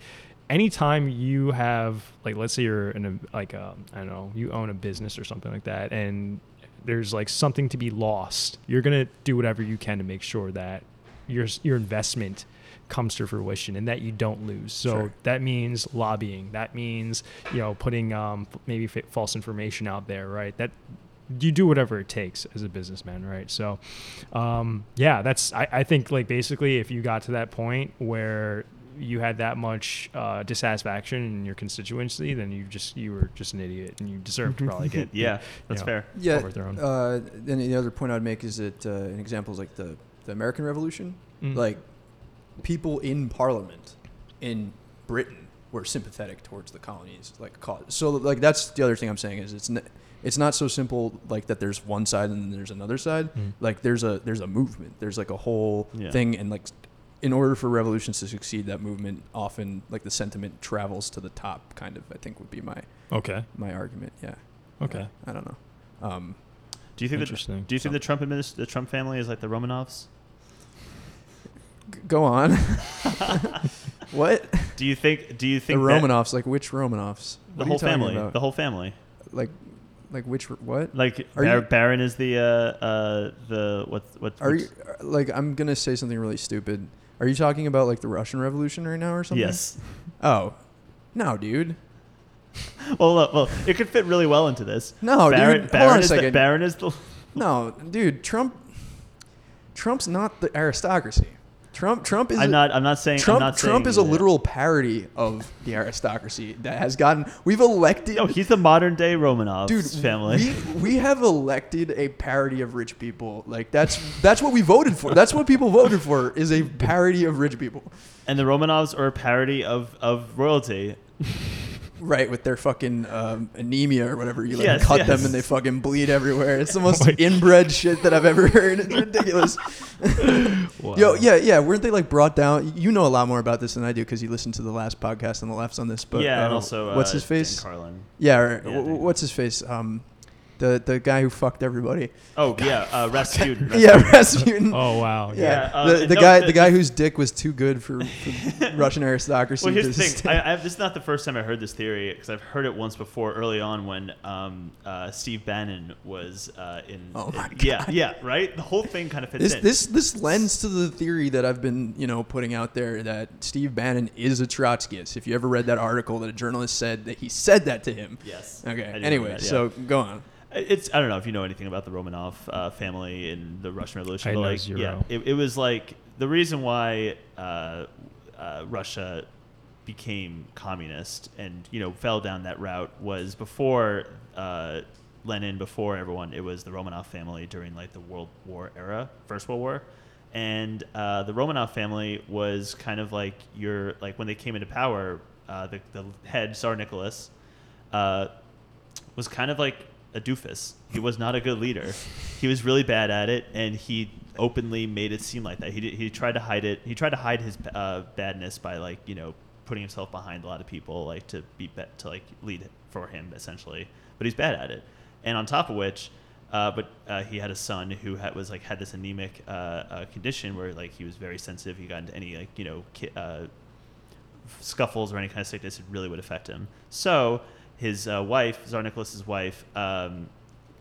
anytime you have like let's say you're in a like um I don't know you own a business or something like that and there's like something to be lost. You're gonna do whatever you can to make sure that your your investment comes to fruition and that you don't lose. So Sure. that means lobbying. That means you know putting um, maybe f- false information out there, right? That you do whatever it takes as a businessman, right? So, um, yeah, that's I, I think like basically if you got to that point where you had that much uh, dissatisfaction in your constituency, then you just you were just an idiot and you deserve to probably get Yeah, that's know, fair. Yeah. overthrown. Uh, then the other point I'd make is that uh, an example is like the the American Revolution. Mm. Like people in Parliament in Britain were sympathetic towards the colonies, like cause. So like that's the other thing I'm saying is it's n- it's not so simple like that. There's one side and then there's another side. Mm. Like there's a there's a movement. There's like a whole Yeah. thing and like. In order for revolutions to succeed, that movement often, like the sentiment, travels to the top. Kind of, I think, would be my okay, my argument. Yeah. okay, I don't know. Um, Do you think that, Interesting. do you think So- the Trump administ- the Trump family is like the Romanovs? G- Go on. what? Do you think do you The think that- Romanovs, like which Romanovs? the What whole family, about? the whole family? like, like which what? Like Are Bar- you- Barron is the uh uh the what what Are what's- you like? I'm gonna say something really stupid. Are you talking about like the Russian Revolution right now or something? Yes. Oh, no, dude. Well, look, well, it could fit really well into this. No, Barron, dude. Barron Hold on a is the, second. Barron is the no, dude. Trump. Trump's not the aristocracy. Trump. Trump is. I'm a- not I'm not saying Trump. I'm not Trump saying is a that. literal parody of the aristocracy that has gotten. We've elected. No, he's the modern day Romanov dude family. we, we have elected a parody of rich people like that's that's what we voted for that's what people voted for is a parody of rich people and the Romanovs are a parody of, of royalty. Right with their fucking um, anemia or whatever you like Yes, cut them and they fucking bleed everywhere. It's the most Wait. inbred shit that i've ever heard. It's ridiculous. Wow. yo yeah yeah. Weren't they like brought down? You know a lot more about this than i do because you listened to the last podcast on the left's on this but yeah, and uh, also uh, what's his Dan face? Carlin. yeah, or, Yeah, w- what's his face? Um the the guy who fucked everybody Oh yeah, uh, Rasputin. yeah Rasputin. Oh wow. Yeah, Yeah, uh, the, the no, guy the- the guy whose dick was too good for, for Russian aristocracy. Well, here's the thing. stay- I, I, this is not the first time I heard this theory because I've heard it once before early on when um, uh, Steve Bannon was uh, in. Oh my Yeah, God. yeah, yeah, right. The whole thing kind of fits this in. this this lends to the theory that I've been you know putting out there that Steve Bannon is a Trotskyist. If you ever read that article that a journalist said that he said that to him. yes. Okay. Anyway, that, yeah. so go on. It's I don't know if you know anything about the Romanov uh, family in the Russian Revolution. I but know like, zero. Yeah, it, it was like the reason why uh, uh, Russia became communist and you know fell down that route was before uh, Lenin, before everyone. It was the Romanov family during like the World War era, First World War. And uh, the Romanov family was kind of like your like when they came into power, uh, the, the head Tsar Nicholas uh, was kind of like a doofus. He was not a good leader. He was really bad at it, and he openly made it seem like that. He did, he tried to hide it. He tried to hide his uh, badness by like you know putting himself behind a lot of people, like to be to like lead for him essentially. But he's bad at it, and on top of which. Uh, but uh, he had a son who had, was like had this anemic uh, uh, condition where like he was very sensitive. He got into any like you know uh, scuffles or any kind of sickness, it really would affect him. So his uh, wife, Tsar Nicholas's wife, um,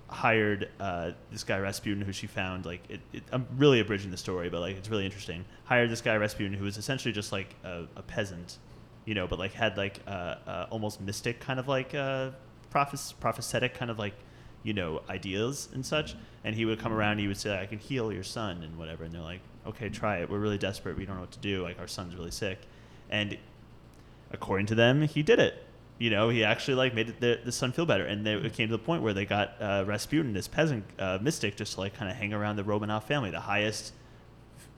hired uh, this guy Rasputin, who she found like it, it, I'm really abridging the story, but like it's really interesting. Hired this guy Rasputin, who was essentially just like a, a peasant, you know, but like had like uh, almost mystic kind of like uh, prophes- prophetic kind of like you know, ideas and such. And he would come around and he would say, I can heal your son and whatever. And they're like, okay, try it. We're really desperate. We don't know what to do. Like, our son's really sick. And according to them, he did it. You know, he actually like made the, the son feel better, and they, it came to the point where they got uh, Rasputin, this peasant uh, mystic, just to, like kind of hang around the Romanov family, the highest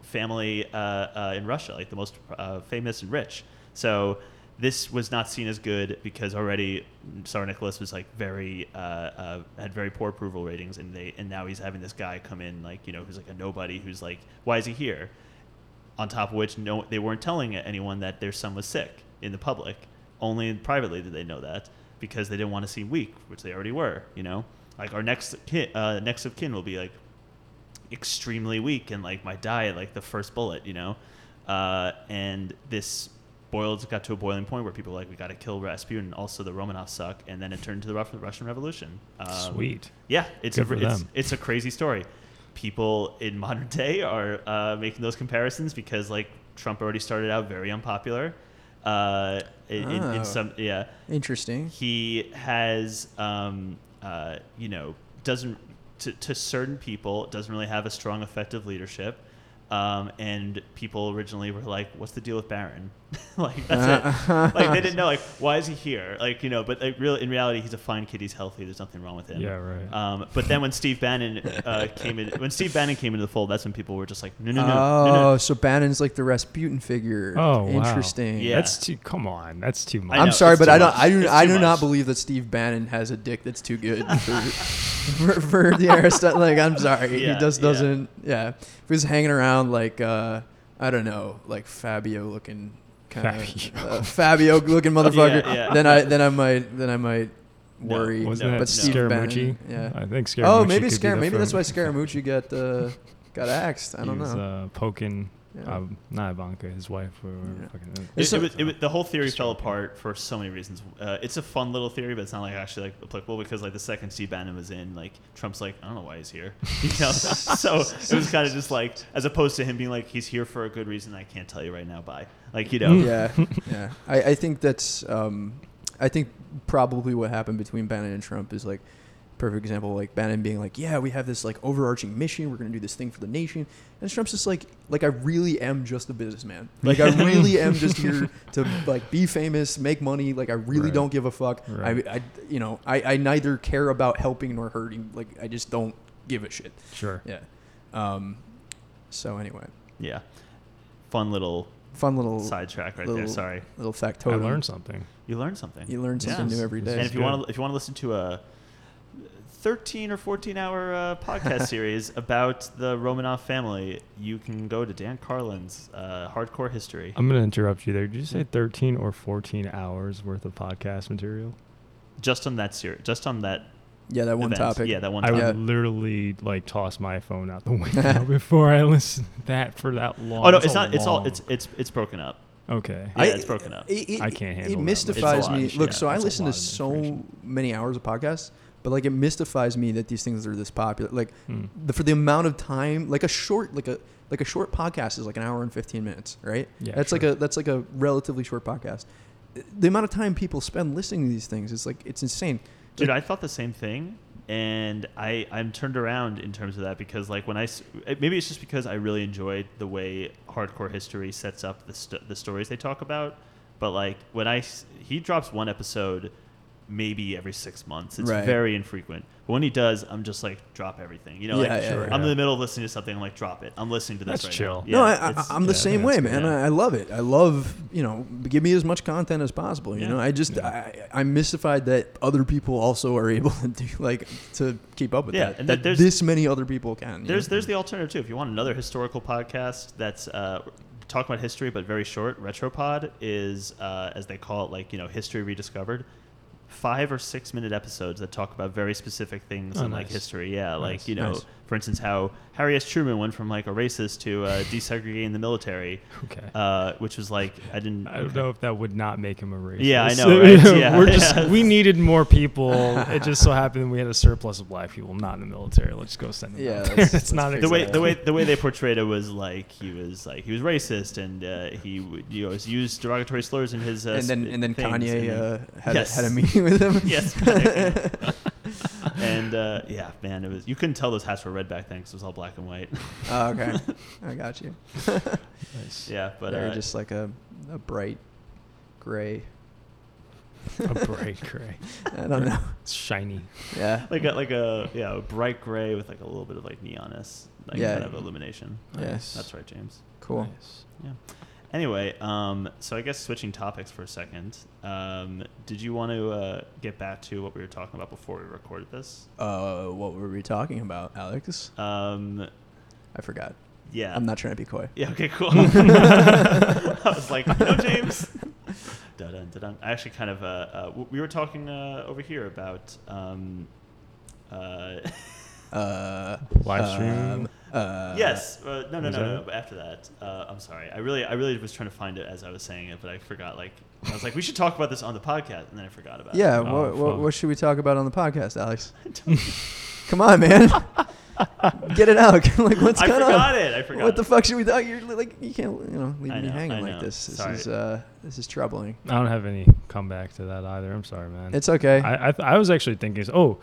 family uh, uh, in Russia, like the most uh, famous and rich. So this was not seen as good because already Tsar Nicholas was like very uh, uh, had very poor approval ratings, and they and now he's having this guy come in like you know who's like a nobody who's like why is he here? On top of which, no, they weren't telling anyone that their son was sick in the public. Only privately did they know that because they didn't want to seem weak, which they already were. You know, like our next kin, uh, next of kin will be like extremely weak and like might die at like the first bullet. You know, uh, and this boiled got to a boiling point where people were like we got to kill Rasputin. Also, the Romanovs suck, and then it turned to the Russian Revolution. Um, Sweet. yeah, it's Good a, it's, it's a crazy story. People in modern day are uh, making those comparisons because like Trump already started out very unpopular. Uh, in, Oh. in some yeah, Interesting. he has um, uh, you know doesn't to, to certain people doesn't really have a strong effective leadership. Um, and people originally were like, "What's the deal with Barron?" like that's it. Like they didn't know, like why is he here? Like you know, but like, real in reality, he's a fine kid. He's healthy. There's nothing wrong with him. Yeah, right. Um, but then when Steve Bannon uh, came in, when Steve Bannon came into the fold, that's when people were just like, no, no, no, oh, no, no. so Bannon's like the Rasputin figure. Oh, wow. interesting. Yeah. That's too. Come on, that's too much. I I'm sorry, but I don't. much. I do. It's I too do not believe that Steve Bannon has a dick that's too good for for, for the Aristotle. Like, I'm sorry, Yeah, he just doesn't. Yeah. if he was hanging around like uh, I don't know, like Fabio looking kind of Fabio. uh, Fabio looking motherfucker, Yeah, yeah. then I then I might then I might No, worry. Wasn't No, that but Steve Scaramucci? Bannon, yeah. I think Scaramucci. Oh, maybe could Scar. the Maybe that's why Scaramucci got uh, got axed. I don't was, know. Uh, poking, Yeah. um, not Ivanka, his wife. Or Yeah. fucking, It, It's it it the whole theory fell apart for so many reasons. Uh, it's a fun little theory, but it's not like actually like applicable because like the second Steve Bannon was in, like Trump's like I don't know why he's here, you know. so it was kind of just like as opposed to him being like he's here for a good reason. I can't tell you right now. Bye. Like you know. yeah, yeah. I, I think that's um, I think probably what happened between Bannon and Trump is like perfect example. Like Bannon being like, "Yeah, we have this like overarching mission. We're gonna do this thing for the nation," and Trump's just like, "Like I really am just a businessman. Like I really am just here to like be famous, make money. Like I really Right. don't give a fuck. Right. I, I, you know, I, I neither care about helping nor hurting. Like I just don't give a shit. Sure. Yeah. Um. So anyway, Yeah. Fun little fun little sidetrack right there. Sorry, little I factotum. learned something. you learned something. You learn something Yes. new every day. And if you want to, if you want to listen to a 13 or 14 hour uh, podcast series about the Romanov family, you can go to Dan Carlin's uh, Hardcore History. I'm going to interrupt you there. Did you say 13 or 14 hours worth of podcast material? just on that series, just on that Yeah, that one event. topic. Yeah, that one I topic. would literally like toss my phone out the window before I listen to that for that long. Oh no, That's it's a not. It's all. It's it's it's broken up. okay. Yeah, it's broken up. It, it- I can't handle it. much. mystifies It's a me. Look, yeah, so I listen to so many hours of podcasts, but like it mystifies me that these things are this popular. Like Hmm. the, for the amount of time, like a short, like a like a short podcast is like an hour and fifteen minutes, right? Yeah, that's like a that's like a relatively short podcast. The amount of time people spend listening to these things is like it's insane. Dude, Like, I thought the same thing, and I I'm turned around in terms of that because like when I maybe it's just because I really enjoyed the way hardcore history sets up the st- the stories they talk about, but like when I he drops one episode maybe every six months, it's Right. very infrequent. But when he does, I'm just like drop everything. You know, Yeah, like yeah, Sure. I'm in the middle of listening to something. I'm like drop it. I'm listening to this That's right chill. now. no, I, I, I'm the yeah, same way, man. yeah. I, I love it. I love, you know, give me as much content as possible. You Yeah. know, I just, Yeah. I, I'm mystified that other people also are able to do like to keep up with Yeah, that. and that there's- this many other people can. There's know? there's the alternative too. If you want another historical podcast that's uh, talk about history but very short, Retropod is uh, as they call it, like you know, history rediscovered. Five or six minute episodes that talk about very specific things Oh, in like history. Yeah, like Nice, you know, nice. For instance, how Harry S. Truman went from like a racist to uh, desegregating the military, Okay. uh, which was like I didn't. I don't okay. know if that would not make him a racist. Yeah, I know, right? Yeah, We're just yeah. we needed more people. it just so happened we had a surplus of black people not in the military. Let's just go send them. Yeah, out there. that's- that's, not the way the way the way they portrayed it was like he was like he was racist and uh, he would you know used derogatory slurs in his uh, and then and then things, Kanye and then- uh, had Yes. a, had a meeting with him. Yes, Kanye. And and uh, yeah, man, it was. You couldn't tell those hats were red back then 'cause it was all black and white. Oh, okay. I got you. Nice. yeah, but They're uh, just like a, a bright gray. A bright gray. I don't know. It's shiny. Yeah. like a like a yeah, a bright gray with like a little bit of like neonness, like Yeah. kind of illumination. Yes. That's right, James. Cool. Nice. Yeah. Anyway, um, so I guess switching topics for a second. Um, did you want to uh, get back to what we were talking about before we recorded this? Uh, what were we talking about, Alex? Um, I forgot. yeah. I'm not trying to be coy. Yeah. Okay. Cool. I was like, no, James. Dun, dun, dun. I actually kind of uh, uh, w- we were talking uh, over here about um, uh, Uh, Live stream? um, uh, yes. Uh, no, no, was no, no. But after that, uh, I'm sorry. I really, I really was trying to find it as I was saying it, but I forgot. Like, I was like, we should talk about this on the podcast, and then I forgot about Yeah. it. Oh, what, what, fuck. what should we talk about on the podcast, Alex? Come on, man. Get it out. like, what's I going forgot on? it. I forgot. What the it. fuck should we talk? You're like, you can't, you know, leave I me know, hanging I like know. this. This Sorry. is, uh, this is troubling. I don't have any comeback to that either. I'm sorry, man. It's okay. I I, th- I was actually thinking, oh,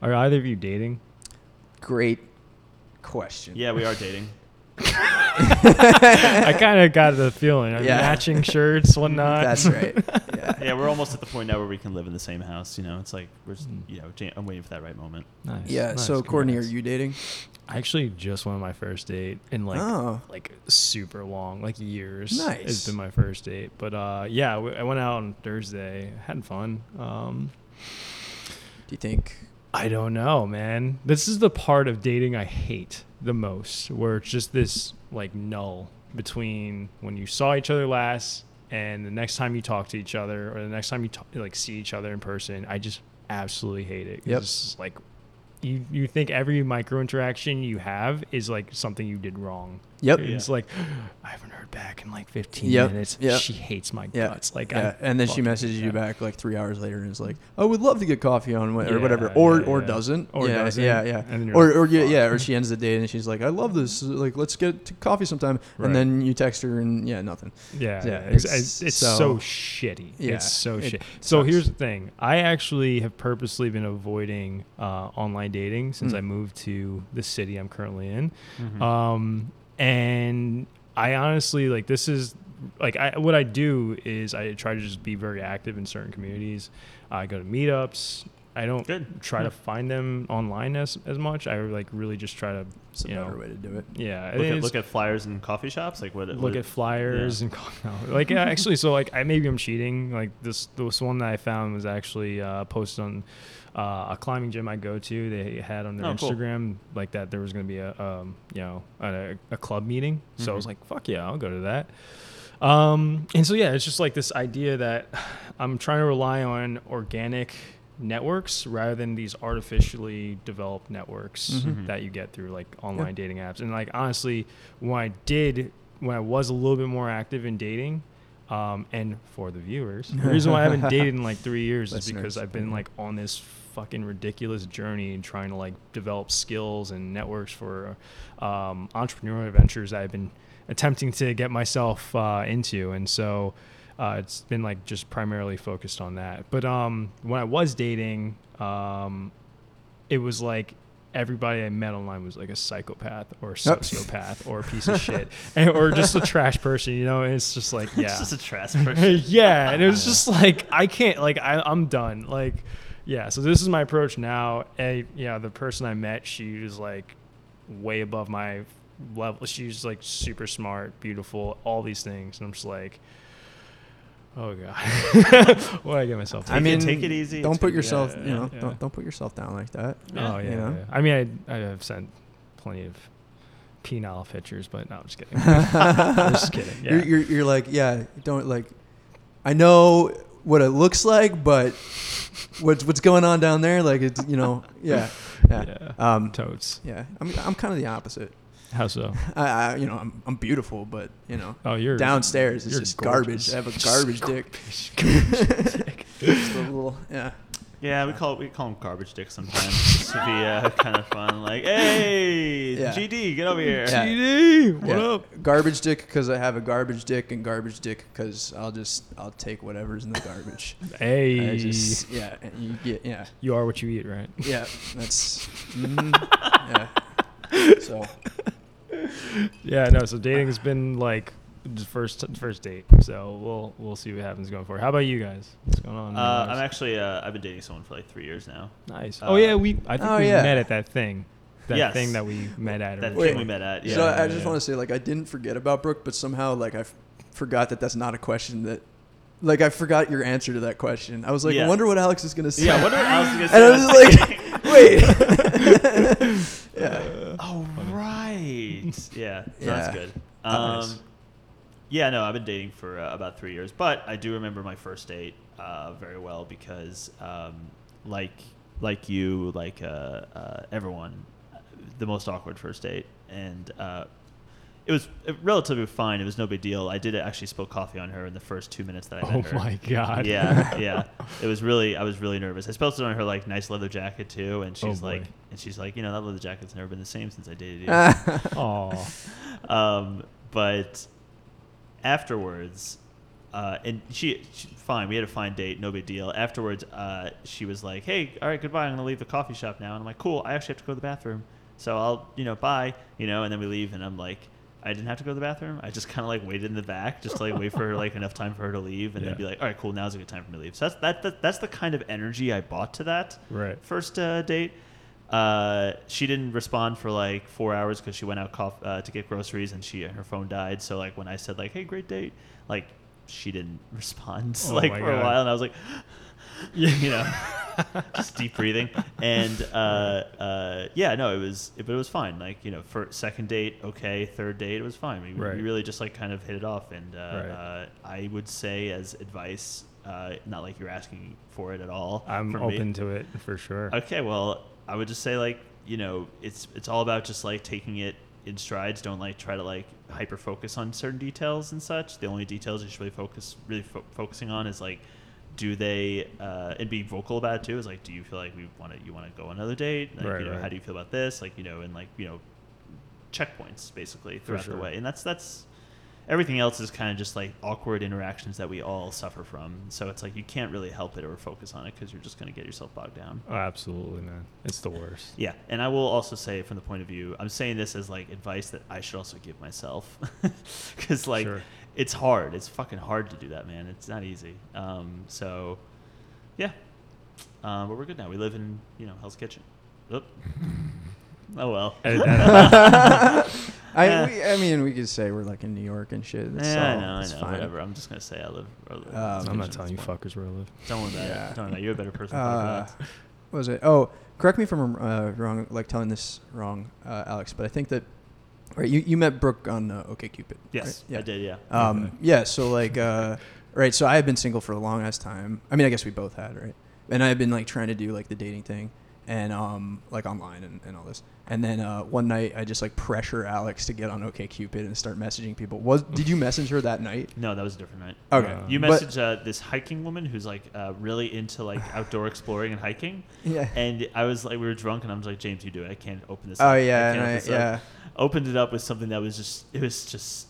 are either of you dating? Great question. Yeah, we are dating. I kind of got the feeling. Yeah. Matching shirts, whatnot. That's right. Yeah. Yeah, we're almost at the point now where we can live in the same house. You know, it's like we're, just, you know, I'm waiting for that right moment. Nice. Yeah. nice, So, Courtney, are you dating? I actually just went on my first date in like oh. like super long, like years. Nice. It's been my first date, but uh, yeah, I went out on Thursday, had fun. Um, Do you think? I don't know, man. This is the part of dating I hate the most, where it's just this like null between when you saw each other last and the next time you talk to each other or the next time you talk, like see each other in person. I just absolutely hate it. Yep. It's like you you think every micro interaction you have is like something you did wrong. Yep. It's like I haven't heard back in like 15 Yep, minutes. yep. She hates my Yeah. guts. Like yeah. And then she messages you back like three hours later and is like, "I would love to get coffee on or Yeah, whatever," or yeah, or yeah. doesn't, Or yeah, doesn't, yeah, yeah, and then you're or like, or yeah, yeah, or she ends the date and she's like, "I love this, like let's get to coffee sometime," Right. and then you text her and yeah, nothing. Yeah, Yeah, yeah, it's, it's it's, it's so- so, shitty. Yeah, it's so it shit. So sucks. here's the thing: I actually have purposely been avoiding uh, online dating since Mm. I moved to the city I'm currently in. Mhm. Um, and I honestly like this is like I what I do is I try to just be very active in certain communities. I go to meetups. I don't Good. try Yeah. to find them online as as much. I like really just try to It's a you know way to do it. yeah look, at, look at flyers in coffee shops. Like what? look what, at flyers and call, no, like yeah, actually so like I maybe I'm cheating like this this one that I found was actually uh, posted on uh, a climbing gym I go to they had on their Oh, cool. Instagram like that there was gonna be a um, you know a, a club meeting so I was Mhm. like fuck yeah I'll go to that um, and so yeah it's just like this idea that I'm trying to rely on organic networks rather than these artificially developed networks Mhm. that you get through like online dating apps. And like honestly, when I did, when I was a little bit more active in dating, um, and for the viewers, the reason why I haven't dated in like three years is because I've been like on this fucking ridiculous journey and trying to like develop skills and networks for um, entrepreneurial ventures that I've been attempting to get myself uh, into. And so uh, it's been like just primarily focused on that. But um, when I was dating, um, it was like everybody I met online was like a psychopath or a sociopath or a piece of shit and, or just a trash person, you know? And it's just like, yeah. It's just a trash person. yeah. And it was just like, I can't, like, I, I'm done. Like, yeah. So this is my approach now. And, yeah, the person I met, she was like way above my level. She's like super smart, beautiful, all these things. And I'm just like, oh God. what did I get myself to? I Take it- mean, take it easy. Don't put yourself, yeah, you know, yeah. don't don't put yourself down like that. Oh yeah, you know? yeah. I mean, I, I have sent plenty of penile pictures, but no, I'm just kidding. I'm just kidding. Yeah. You're, you're you're like, yeah, don't like. I know what it looks like, but what's what's going on down there? Like it's you know, yeah, yeah. yeah. Um, Totes. yeah, I'm I'm kind of the opposite. How so? I, I you know I'm I'm beautiful, but you know Oh, you're downstairs is just gorgeous. garbage. I have a garbage dick. Garbage dick. Just a little, yeah. Yeah, we call we call him garbage dick sometimes just to be uh, kind of fun. Like, hey, Yeah. GD, get over here. Yeah. GD, what Yeah. up? Garbage dick because I have a garbage dick, and garbage dick because I'll just I'll take whatever's in the garbage. Hey, I just yeah, and you get yeah you are what you eat, right? yeah that's mhm, yeah. So Yeah, no. So dating has been like the first first date. So we'll we'll see what happens going forward. How about you guys? What's going on? Uh. I'm actually uh, I've been dating someone for like three years now. nice. uh, oh yeah, we I think Oh, we yeah. met at that thing. That Yes. thing that we met at. That originally. thing we met at. Yeah. so I yeah, just yeah. want to say like I didn't forget about Brooke, but somehow like I f- forgot that that's not a question that. Like I forgot your answer to that question. I was like, Yeah. I wonder what Alex is gonna say. yeah. What I was gonna say. and I was like, wait. yeah. oh right. Yeah. so Yeah. That's good. Um, nice. Yeah. No, I've been dating for uh, about three years, but I do remember my first date uh, very well because, um, like, like you, like uh, uh, everyone, the most awkward first date, and uh, it was relatively fine. It was no big deal. I did actually spill coffee on her in the first two minutes that I Oh met her. my god. Yeah, yeah. It was really, I was really nervous. I spilled it on her like nice leather jacket too, and Oh, she's like, and she's like, you know, that leather jacket's never been the same since I dated you. Aw. um, but afterwards, uh, and she, she, fine, we had a fine date, no big deal. Afterwards, uh, she was like, hey, all right, goodbye. I'm gonna leave the coffee shop now, and I'm like, cool. I actually have to go to the bathroom, so I'll, you know, bye, you know, and then we leave, and I'm like. I didn't have to go to the bathroom. I just kind of like waited in the back, just to like wait for her like enough time for her to leave, and Yeah. then be like, "All right, cool. Now's a good time for me to leave." So that's that, that that's the kind of energy I bought to that Right. first uh, date. Uh, she didn't respond for like four hours because she went out cof- uh, to get groceries and she her phone died. So like when I said like, "Hey, great date," like she didn't respond Oh like for a while, and I was like, you know, just deep breathing. And uh, uh, yeah, no, it was it, but it was fine. Like you know, for second date, okay, third date, it was fine. We, Right. we really just like kind of hit it off. And uh, Right. uh, I would say as advice, uh, not like you're asking for it at all. I'm from me. open to it for sure. Okay, well, I would just say like you know it's it's all about just like taking it in strides. Don't like try to like hyper focus on certain details and such. The only details you should really focus really fo- focusing on is like do they uh, and be vocal about it too. Is like do you feel like we want to you want to go another date? Like, Right, you know, right. how do you feel about this? Like you know and like you know checkpoints basically throughout sure. the way, and that's that's. Everything else is kind of just like awkward interactions that we all suffer from. So it's like you can't really help it or focus on it because you're just going to get yourself bogged down. Oh, absolutely, man. It's the worst. Yeah, and I will also say from the point of view, I'm saying this as like advice that I should also give myself, because like Sure. it's hard. It's fucking hard to do that, man. It's not easy. Um, so, yeah, um, but we're good now. We live in you know Hell's Kitchen. Oop. oh well. Edit that out. I, Yeah. we, I mean, we could say we're like in New York and shit. That's yeah, I all- know, I know. fine. Whatever. I'm just gonna say I live. I live in Um, Hell's I'm not telling you It's fine. fuckers where I live. Don't worry about Yeah. it. Don't worry about it. You're a better person. to Uh, talk about. what was it? Oh, correct me if I'm uh, wrong, like telling this wrong, uh, Alex, but I think that, right, you, you met Brooke on uh, Cupid. Yes, right? I did. Yeah. Um, Okay. yeah, so like, uh, right, so I had been single for a long ass time. I mean, I guess we both had, right? And I had been like trying to do like the dating thing and um, like online and, and all this. And then uh, one night I just like pressure Alex to get on OkCupid and start messaging people. Was did you message her that night? No, that was a different night. Okay, Uh, You But- messaged uh, this hiking woman who's like uh, really into like outdoor exploring and hiking, Yeah. and I was like, we were drunk, and I was like, James, you do it. I can't open this. Oh up. yeah, I and can't I, open this up." yeah. Opened it up with something that was just, it was just,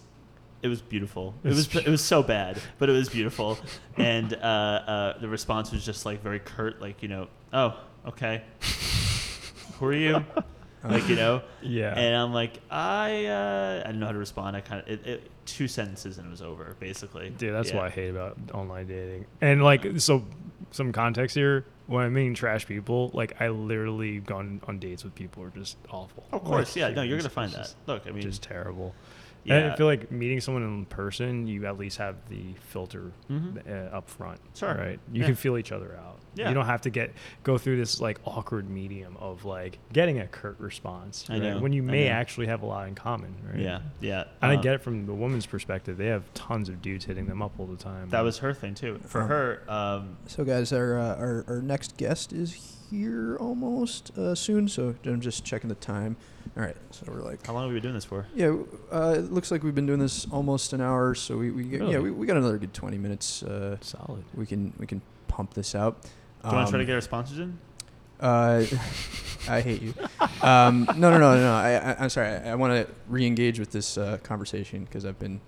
it was beautiful. It It's was, it was so bad, but it was beautiful, and uh, uh, the response was just like very curt, like you know, oh, okay, who are you? like you know, Yeah. and I'm like, I, uh, I don't know how to respond. I kind of, it, it, two sentences and it was over, basically. Dude, that's Yeah. what I hate about online dating. And like, so some context here. When I mean trash people, like I literally gone on dates with people who are just awful. Of course, Like, yeah. No, you're gonna find that. just- Look, I mean, just terrible. Yeah. And I feel like meeting someone in person, you at least have the filter Mhm. uh, up front. Sure. Right. You Yeah. can feel each other out. Yeah. You don't have to get go through this like awkward medium of like getting a curt response. I know, When you may know. actually have a lot in common. Right. yeah, yeah. And I um, get it from the woman's perspective. They have tons of dudes hitting them up all the time. that was her thing too. For Um, her, um, So, guys, our, uh, our our next guest is here almost uh, soon. So I'm just checking the time. All right, so we're like, how long have we been doing this for? yeah, uh, it looks like we've been doing this almost an hour. So we, we get- yeah we, we got another good 20 minutes. Uh, solid. we can we can pump this out. Do you want to try to Um, get our sponsors in? Uh, I hate you. Um, no, no, no, no. I, I, I'm sorry. I, I want to re-engage with this uh, conversation because I've been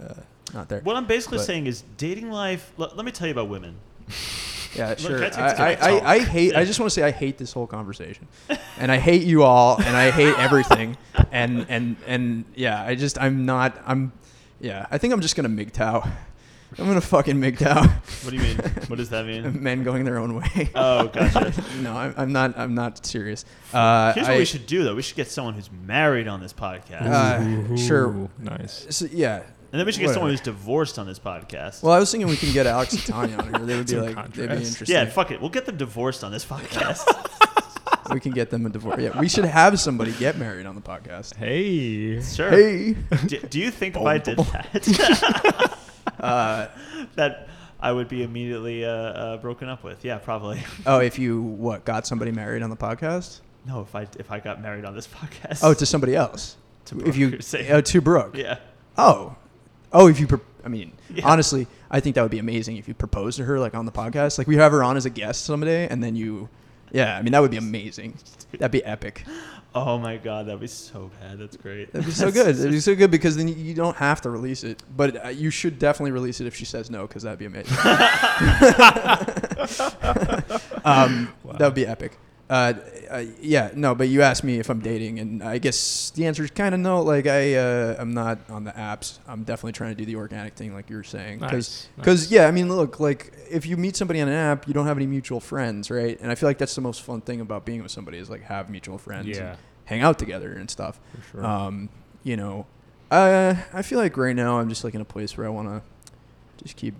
uh, not there. What I'm basically but- saying is dating life. Let, let me tell you about women. Yeah, sure. I I, I. I, I hate. I just want to say I hate this whole conversation, and I hate you all, and I hate everything, and and and yeah. I just I'm not. I'm. Yeah, I think I'm just gonna MGTOW. I'm gonna fucking MGTOW. What do you mean? what does that mean? Men going their own way. Oh, gotcha. no, I'm, I'm not. I'm not serious. Uh, Here's I, what we should do, though. We should get someone who's married on this podcast, Uh, sure. Nice. so, yeah. And then we should get someone who's divorced on this podcast. Well, I was thinking we can get Alex and Tanya on here. They would be Some like, they'd be contrast. interesting. yeah, fuck it. We'll get them divorced on this podcast. we can get them a divorce. Yeah, we should have somebody get married on the podcast. Hey. sure. Hey. Do, do you think if I did that, Uh, that I would be immediately uh, uh, broken up with? Yeah, probably. oh, if you what got somebody married on the podcast? No, if I if I got married on this podcast. Oh, to somebody else. To if Brooke, you you're saying. uh, to Brooke. yeah. Oh, oh, if you. Pro- I mean, Yeah. honestly, I think that would be amazing if you proposed to her like on the podcast. Like we have her on as a guest someday, and then you. Yeah, I mean that would be amazing. That'd be epic. Oh my god, that'd be so bad. That's great. That'd be so good. That'd be so good because then you don't have to release it. But uh, you should definitely release it if she says no, because that'd be amazing. um, That would be epic. Uh, uh, yeah, no, but you asked me if I'm dating, and I guess the answer is kind of no. Like I, uh, I'm not on the apps. I'm definitely trying to do the organic thing, like you were saying. Because, Nice, nice. yeah, I mean, look, like if you meet somebody on an app, you don't have any mutual friends, right? And I feel like that's the most fun thing about being with somebody is like have mutual friends, and Yeah. hang out together and stuff. Sure. Um, you know, uh, I feel like right now I'm just like in a place where I want to just keep,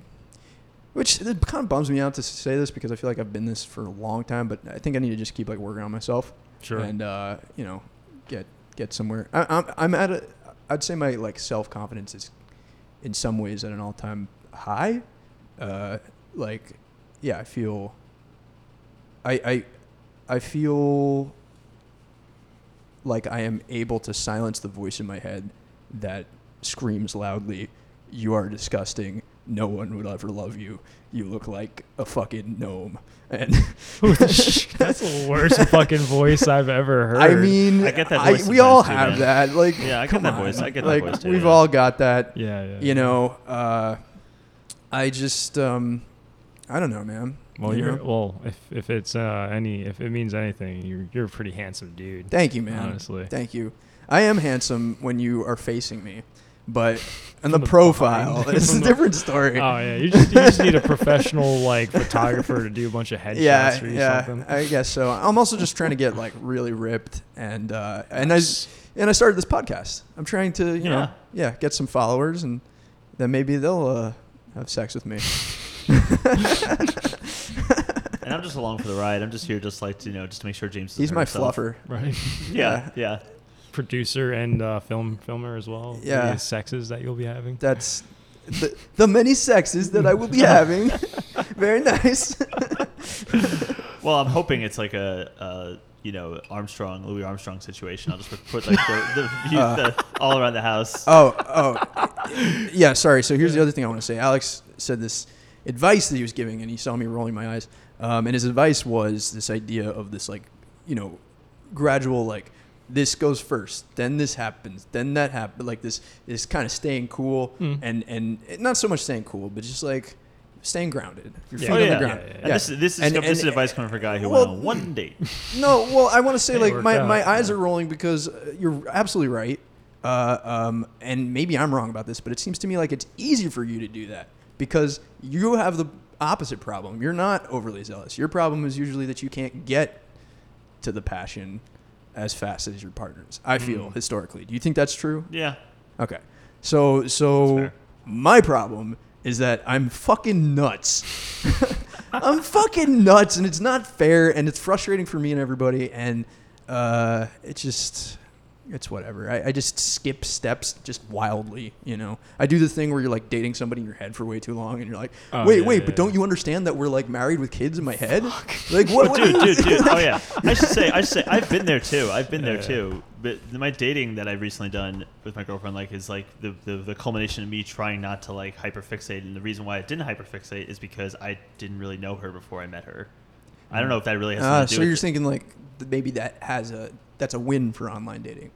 which it kind of bums me out to say this because I feel like I've been this for a long time, but I think I need to just keep like working on myself sure. and uh, you know, get get somewhere. I, I'm I'm at a, I'd say my like self confidence is in some ways at an all time high. Uh, like, yeah, I feel. I I I feel like I am able to silence the voice in my head that screams loudly, "You are disgusting. No one would ever love you. You look like a fucking gnome." And That's the worst fucking voice I've ever heard. I mean, I get that I- we all sometimes too, have man. that. Like, Yeah, I get that on. voice. I get that like, voice too, We've yeah. all got that. yeah, yeah. You know, uh, I just, um, I don't know, man. Well, you you're know? well. If if it's uh, any, if it means anything, you're you're a pretty handsome dude. Thank you, man. Honestly. Thank you. I am handsome when you are facing me, but in the the profile it's a different story. Oh yeah, you just you just need a professional like photographer to do a bunch of headshots yeah, for you. yeah, something. I guess so. I'm also just trying to get like really ripped, and uh, and I and I started this podcast. I'm trying to, you know, Yeah. yeah, get some followers, and then maybe they'll uh, have sex with me. And I'm just along for the ride. I'm just here, just like to, you know, just to make sure James. He's my himself. fluffer. Right. Yeah, yeah. Producer and uh, film filmer as well. Yeah. The sexes that you'll be having. That's the, the many sexes that I will be having. Very nice. Well, I'm hoping it's like a, uh, you know, Armstrong, Louis Armstrong situation. I'll just put like the, the, view, Uh. the all around the house. Oh, oh, yeah. Sorry. So here's the other thing I want to say. Alex said this advice that he was giving, and he saw me rolling my eyes. Um, and his advice was this idea of this, like, you know, gradual, like, this goes first, then this happens, then that happens. Like this, is kind of staying cool, Mm. and and not so much staying cool, but just like staying grounded. Your Yeah. feet Oh, on yeah. the ground. Yeah, yeah, And this, this is And- this is and- advice coming from a guy who well- went on one date. No, well, I want to say like my, out, my eyes yeah. are rolling because uh, you're absolutely right. Uh, um, and maybe I'm wrong about this, but it seems to me like it's easier for you to do that because you have the opposite problem. You're not overly zealous. Your problem is usually that you can't get to the passion as fast as your partners. I feel Mm. historically. Do you think that's true? Yeah. Okay. So so my problem is that I'm fucking nuts. I'm fucking nuts and it's not fair and it's frustrating for me and everybody and uh it's just it's whatever. I, I just skip steps just wildly, you know. I do the thing where you're like dating somebody in your head for way too long and you're like, Oh, wait, yeah, wait, yeah, but yeah. don't you understand that we're like married with kids in my head? Like what, what dude, dude, dude. Oh yeah. I should say, I should say, I've been there too. I've been there too. But my dating that I've recently done with my girlfriend, like, is like the, the the culmination of me trying not to like hyperfixate. And the reason why I didn't hyperfixate is because I didn't really know her before I met her. I don't know if that really has Uh, something to do so with you're it. thinking like th- maybe that has a that's a win for online dating.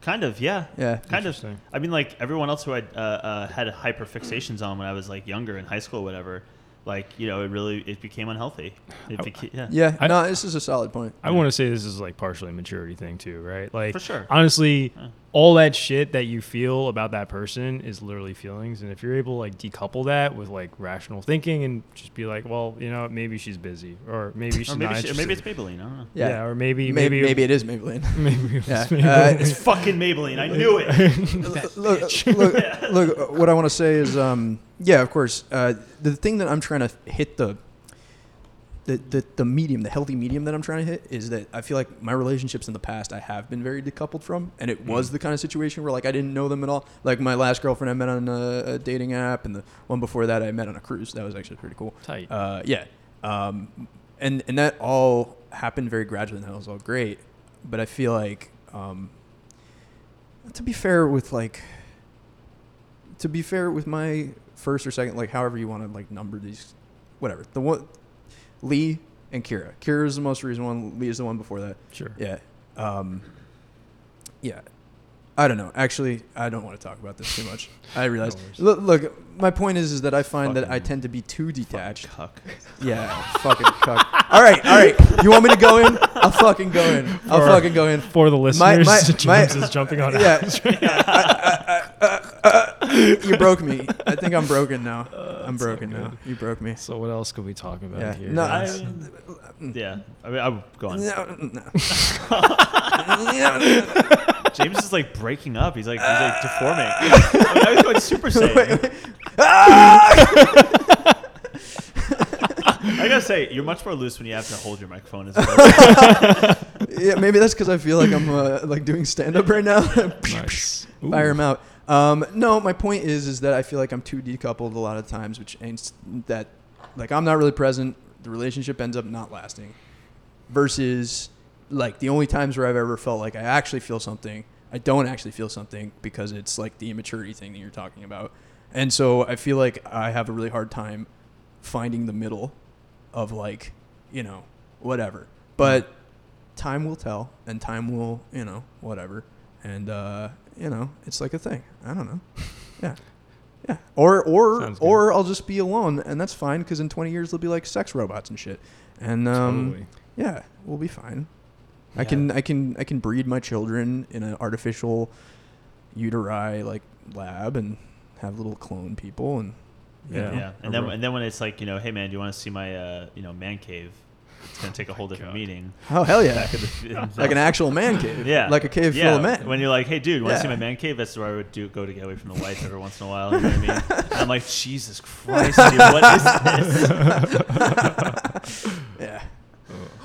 Kind of, yeah. Yeah. Kind of. I mean, like everyone else who I uh, uh, had hyper fixations on when I was like younger in high school, or whatever. Like you know, it really it became unhealthy. It beca- yeah. Yeah. I- no, this is a solid point. I want to say this is like partially a maturity thing too, right? Like For sure. Honestly, Yeah. all that shit that you feel about that person is literally feelings, and if you're able to like decouple that with like rational thinking and just be like, well, you know, maybe she's busy, or maybe she's Or not maybe she, or maybe it's interested. Maybelline. I don't know. yeah. Yeah. or maybe Maybe, maybe maybe it is Maybelline. maybe it Yeah. was Uh, It's fucking Maybelline. I knew it. look, look, look, look, what I want to say is, um, yeah, of course. Uh, the thing that I'm trying to hit the, the, the, the medium, the healthy medium that I'm trying to hit is that I feel like my relationships in the past I have been very decoupled from, and it was Mm. the kind of situation where like I didn't know them at all. Like my last girlfriend I met on a, a dating app, and the one before that I met on a cruise. That was actually pretty cool. Tight. Uh, yeah, um, and and that all happened very gradually, and that was all great. But I feel like, um, to be fair with like, to be fair with my first or second, like however you want to like number these, whatever. The one, Lee and Kira. Kira is the most recent one. Lee is the one before that. sure. Yeah. Um, yeah. I don't know. Actually, I don't want to talk about this too much. I realize. worries. look, look, my point is, is that I find that I tend to be too detached. Cuck. Yeah, fucking cuck. All right, all right. You want me to go in? I'll fucking go in. I'll For- fucking go in. For the listeners, my- James my- is jumping on. Yeah. Alex. Uh, uh, uh, you broke me. I think I'm broken now. Oh, I'm broken now. You broke me. So what else could we talk about Yeah. here? No, I mean, yeah. I mean, I'm gone. No, no. James is like breaking up. He's like he's like deforming. I, mean, I was going Super Saiyan. I gotta say, you're much more loose when you have to hold your microphone as well. yeah, maybe that's because I feel like I'm uh, like doing stand up right now. nice. Fire him out. Um, no, my point is, is that I feel like I'm too decoupled a lot of times, which ain't that. Like I'm not really present. The relationship ends up not lasting. Versus, like the only times where I've ever felt like I actually feel something, I don't actually feel something because it's like the immaturity thing that you're talking about. And so I feel like I have a really hard time finding the middle of like, you know, whatever. But time will tell and time will, you know, whatever. And uh, you know, it's like a thing. I don't know. Yeah. Yeah. Or or or I'll just be alone and that's fine cuz in 20 years they'll be like sex robots and shit. And um yeah, we'll be fine. I Yeah. can I can I can breed my children in an artificial uteri like lab and have little clone people and Yeah. know, yeah, and then and then when it's like you know, hey man, do you want to see my uh, you know man cave? It's gonna take a whole different God. meeting. Oh hell yeah. The, like an actual man cave. Yeah, Like a cave yeah. full of men. When you're like, hey dude, want to see my man cave? That's where I would do go to get away from the wife every once in a while. You know what I mean? And I'm like, Jesus Christ, dude, what is this? yeah.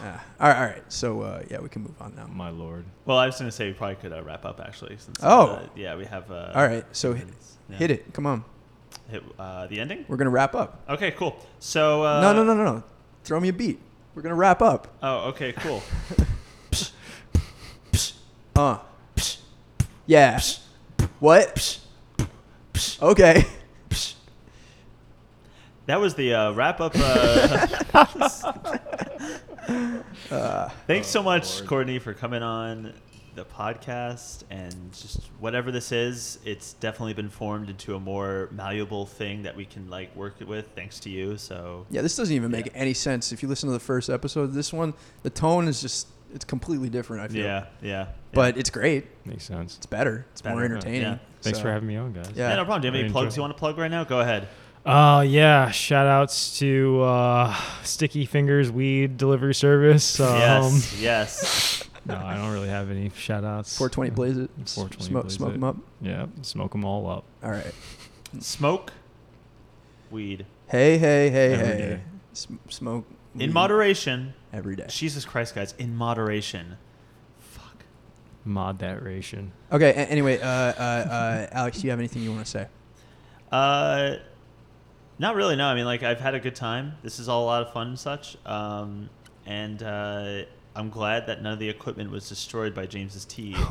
Yeah. All right, all right. So uh, yeah, we can move on now. My lord. Well, I was gonna say we probably could uh, wrap up actually. Since, Oh. uh, yeah, we have. Uh, All right. So hit, yeah. hit it. Come on. Hit uh, the ending. We're gonna wrap up. Okay, cool. So uh, no, no, no, no, no. Throw me a beat. We're gonna wrap up. Oh, okay, cool. Uh. Yeah. What? Okay. That was the uh, wrap up. Uh, Thanks oh, so much, Lord. Courtney, for coming on the podcast and just whatever this is. It's definitely been formed into a more malleable thing that we can like work with, thanks to you. So Yeah, this doesn't even make Yeah. any sense. If you listen to the first episode, this one, the tone is just it's completely different. I feel. yeah, yeah. But it's great. Makes sense. It's better. It's more entertaining. yeah. Thanks So- for having me on, guys. Yeah. yeah, no problem. Do you have any plugs enjoy- you want to plug right now? Go ahead. Uh, yeah. Shout outs to uh, Sticky Fingers Weed Delivery Service. Um, yes, yes. No, I don't really have any shout outs. 420 blaze it. 420 smoke, blaze smoke it. them up. Yeah, smoke them all up. All right. Smoke weed Hey, hey, hey, Every hey. day. Sm- smoke in moderation. every day. Jesus Christ, guys, in moderation. Fuck. Mod that ration. Okay. A- anyway, uh, uh, uh, Alex, do you have anything you want to say? Uh, not really. No, I mean, like I've had a good time. This is all a lot of fun and such. Um, and uh, I'm glad that none of the equipment was destroyed by James's tea.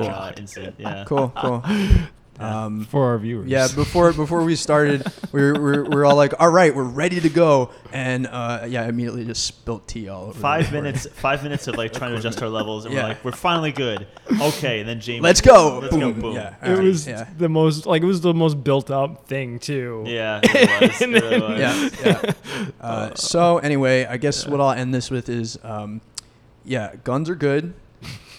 Oh my uh, incident. Yeah. Cool, cool. Yeah. Um, for our viewers. yeah, before before we started, we were, we're, we were all like, "All right, we're ready to go," and uh, yeah, I immediately just spilt tea all over. Five board. minutes. Five minutes of like trying to adjust our levels, and Yeah. we're like, we're finally good. Okay, and then James, Let's go! Let's boom. go. Boom. Yeah, it alright, was Yeah, the most like it was the most built up thing too. Yeah. It was. It really was. yeah, yeah. Uh, so anyway, I guess what I'll end this with is, um, yeah, guns are good.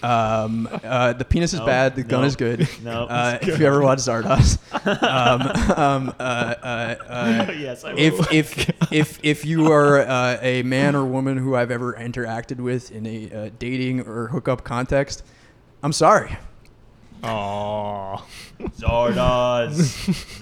Um, uh, the penis is No, bad. The gun no, is good. no. Uh, if you ever watch Zardoz, um, um, uh, uh, uh, yes, I will. if if if if you are uh, a man or woman who I've ever interacted with in a uh, dating or hookup context, I'm sorry. Aww. Zardoz.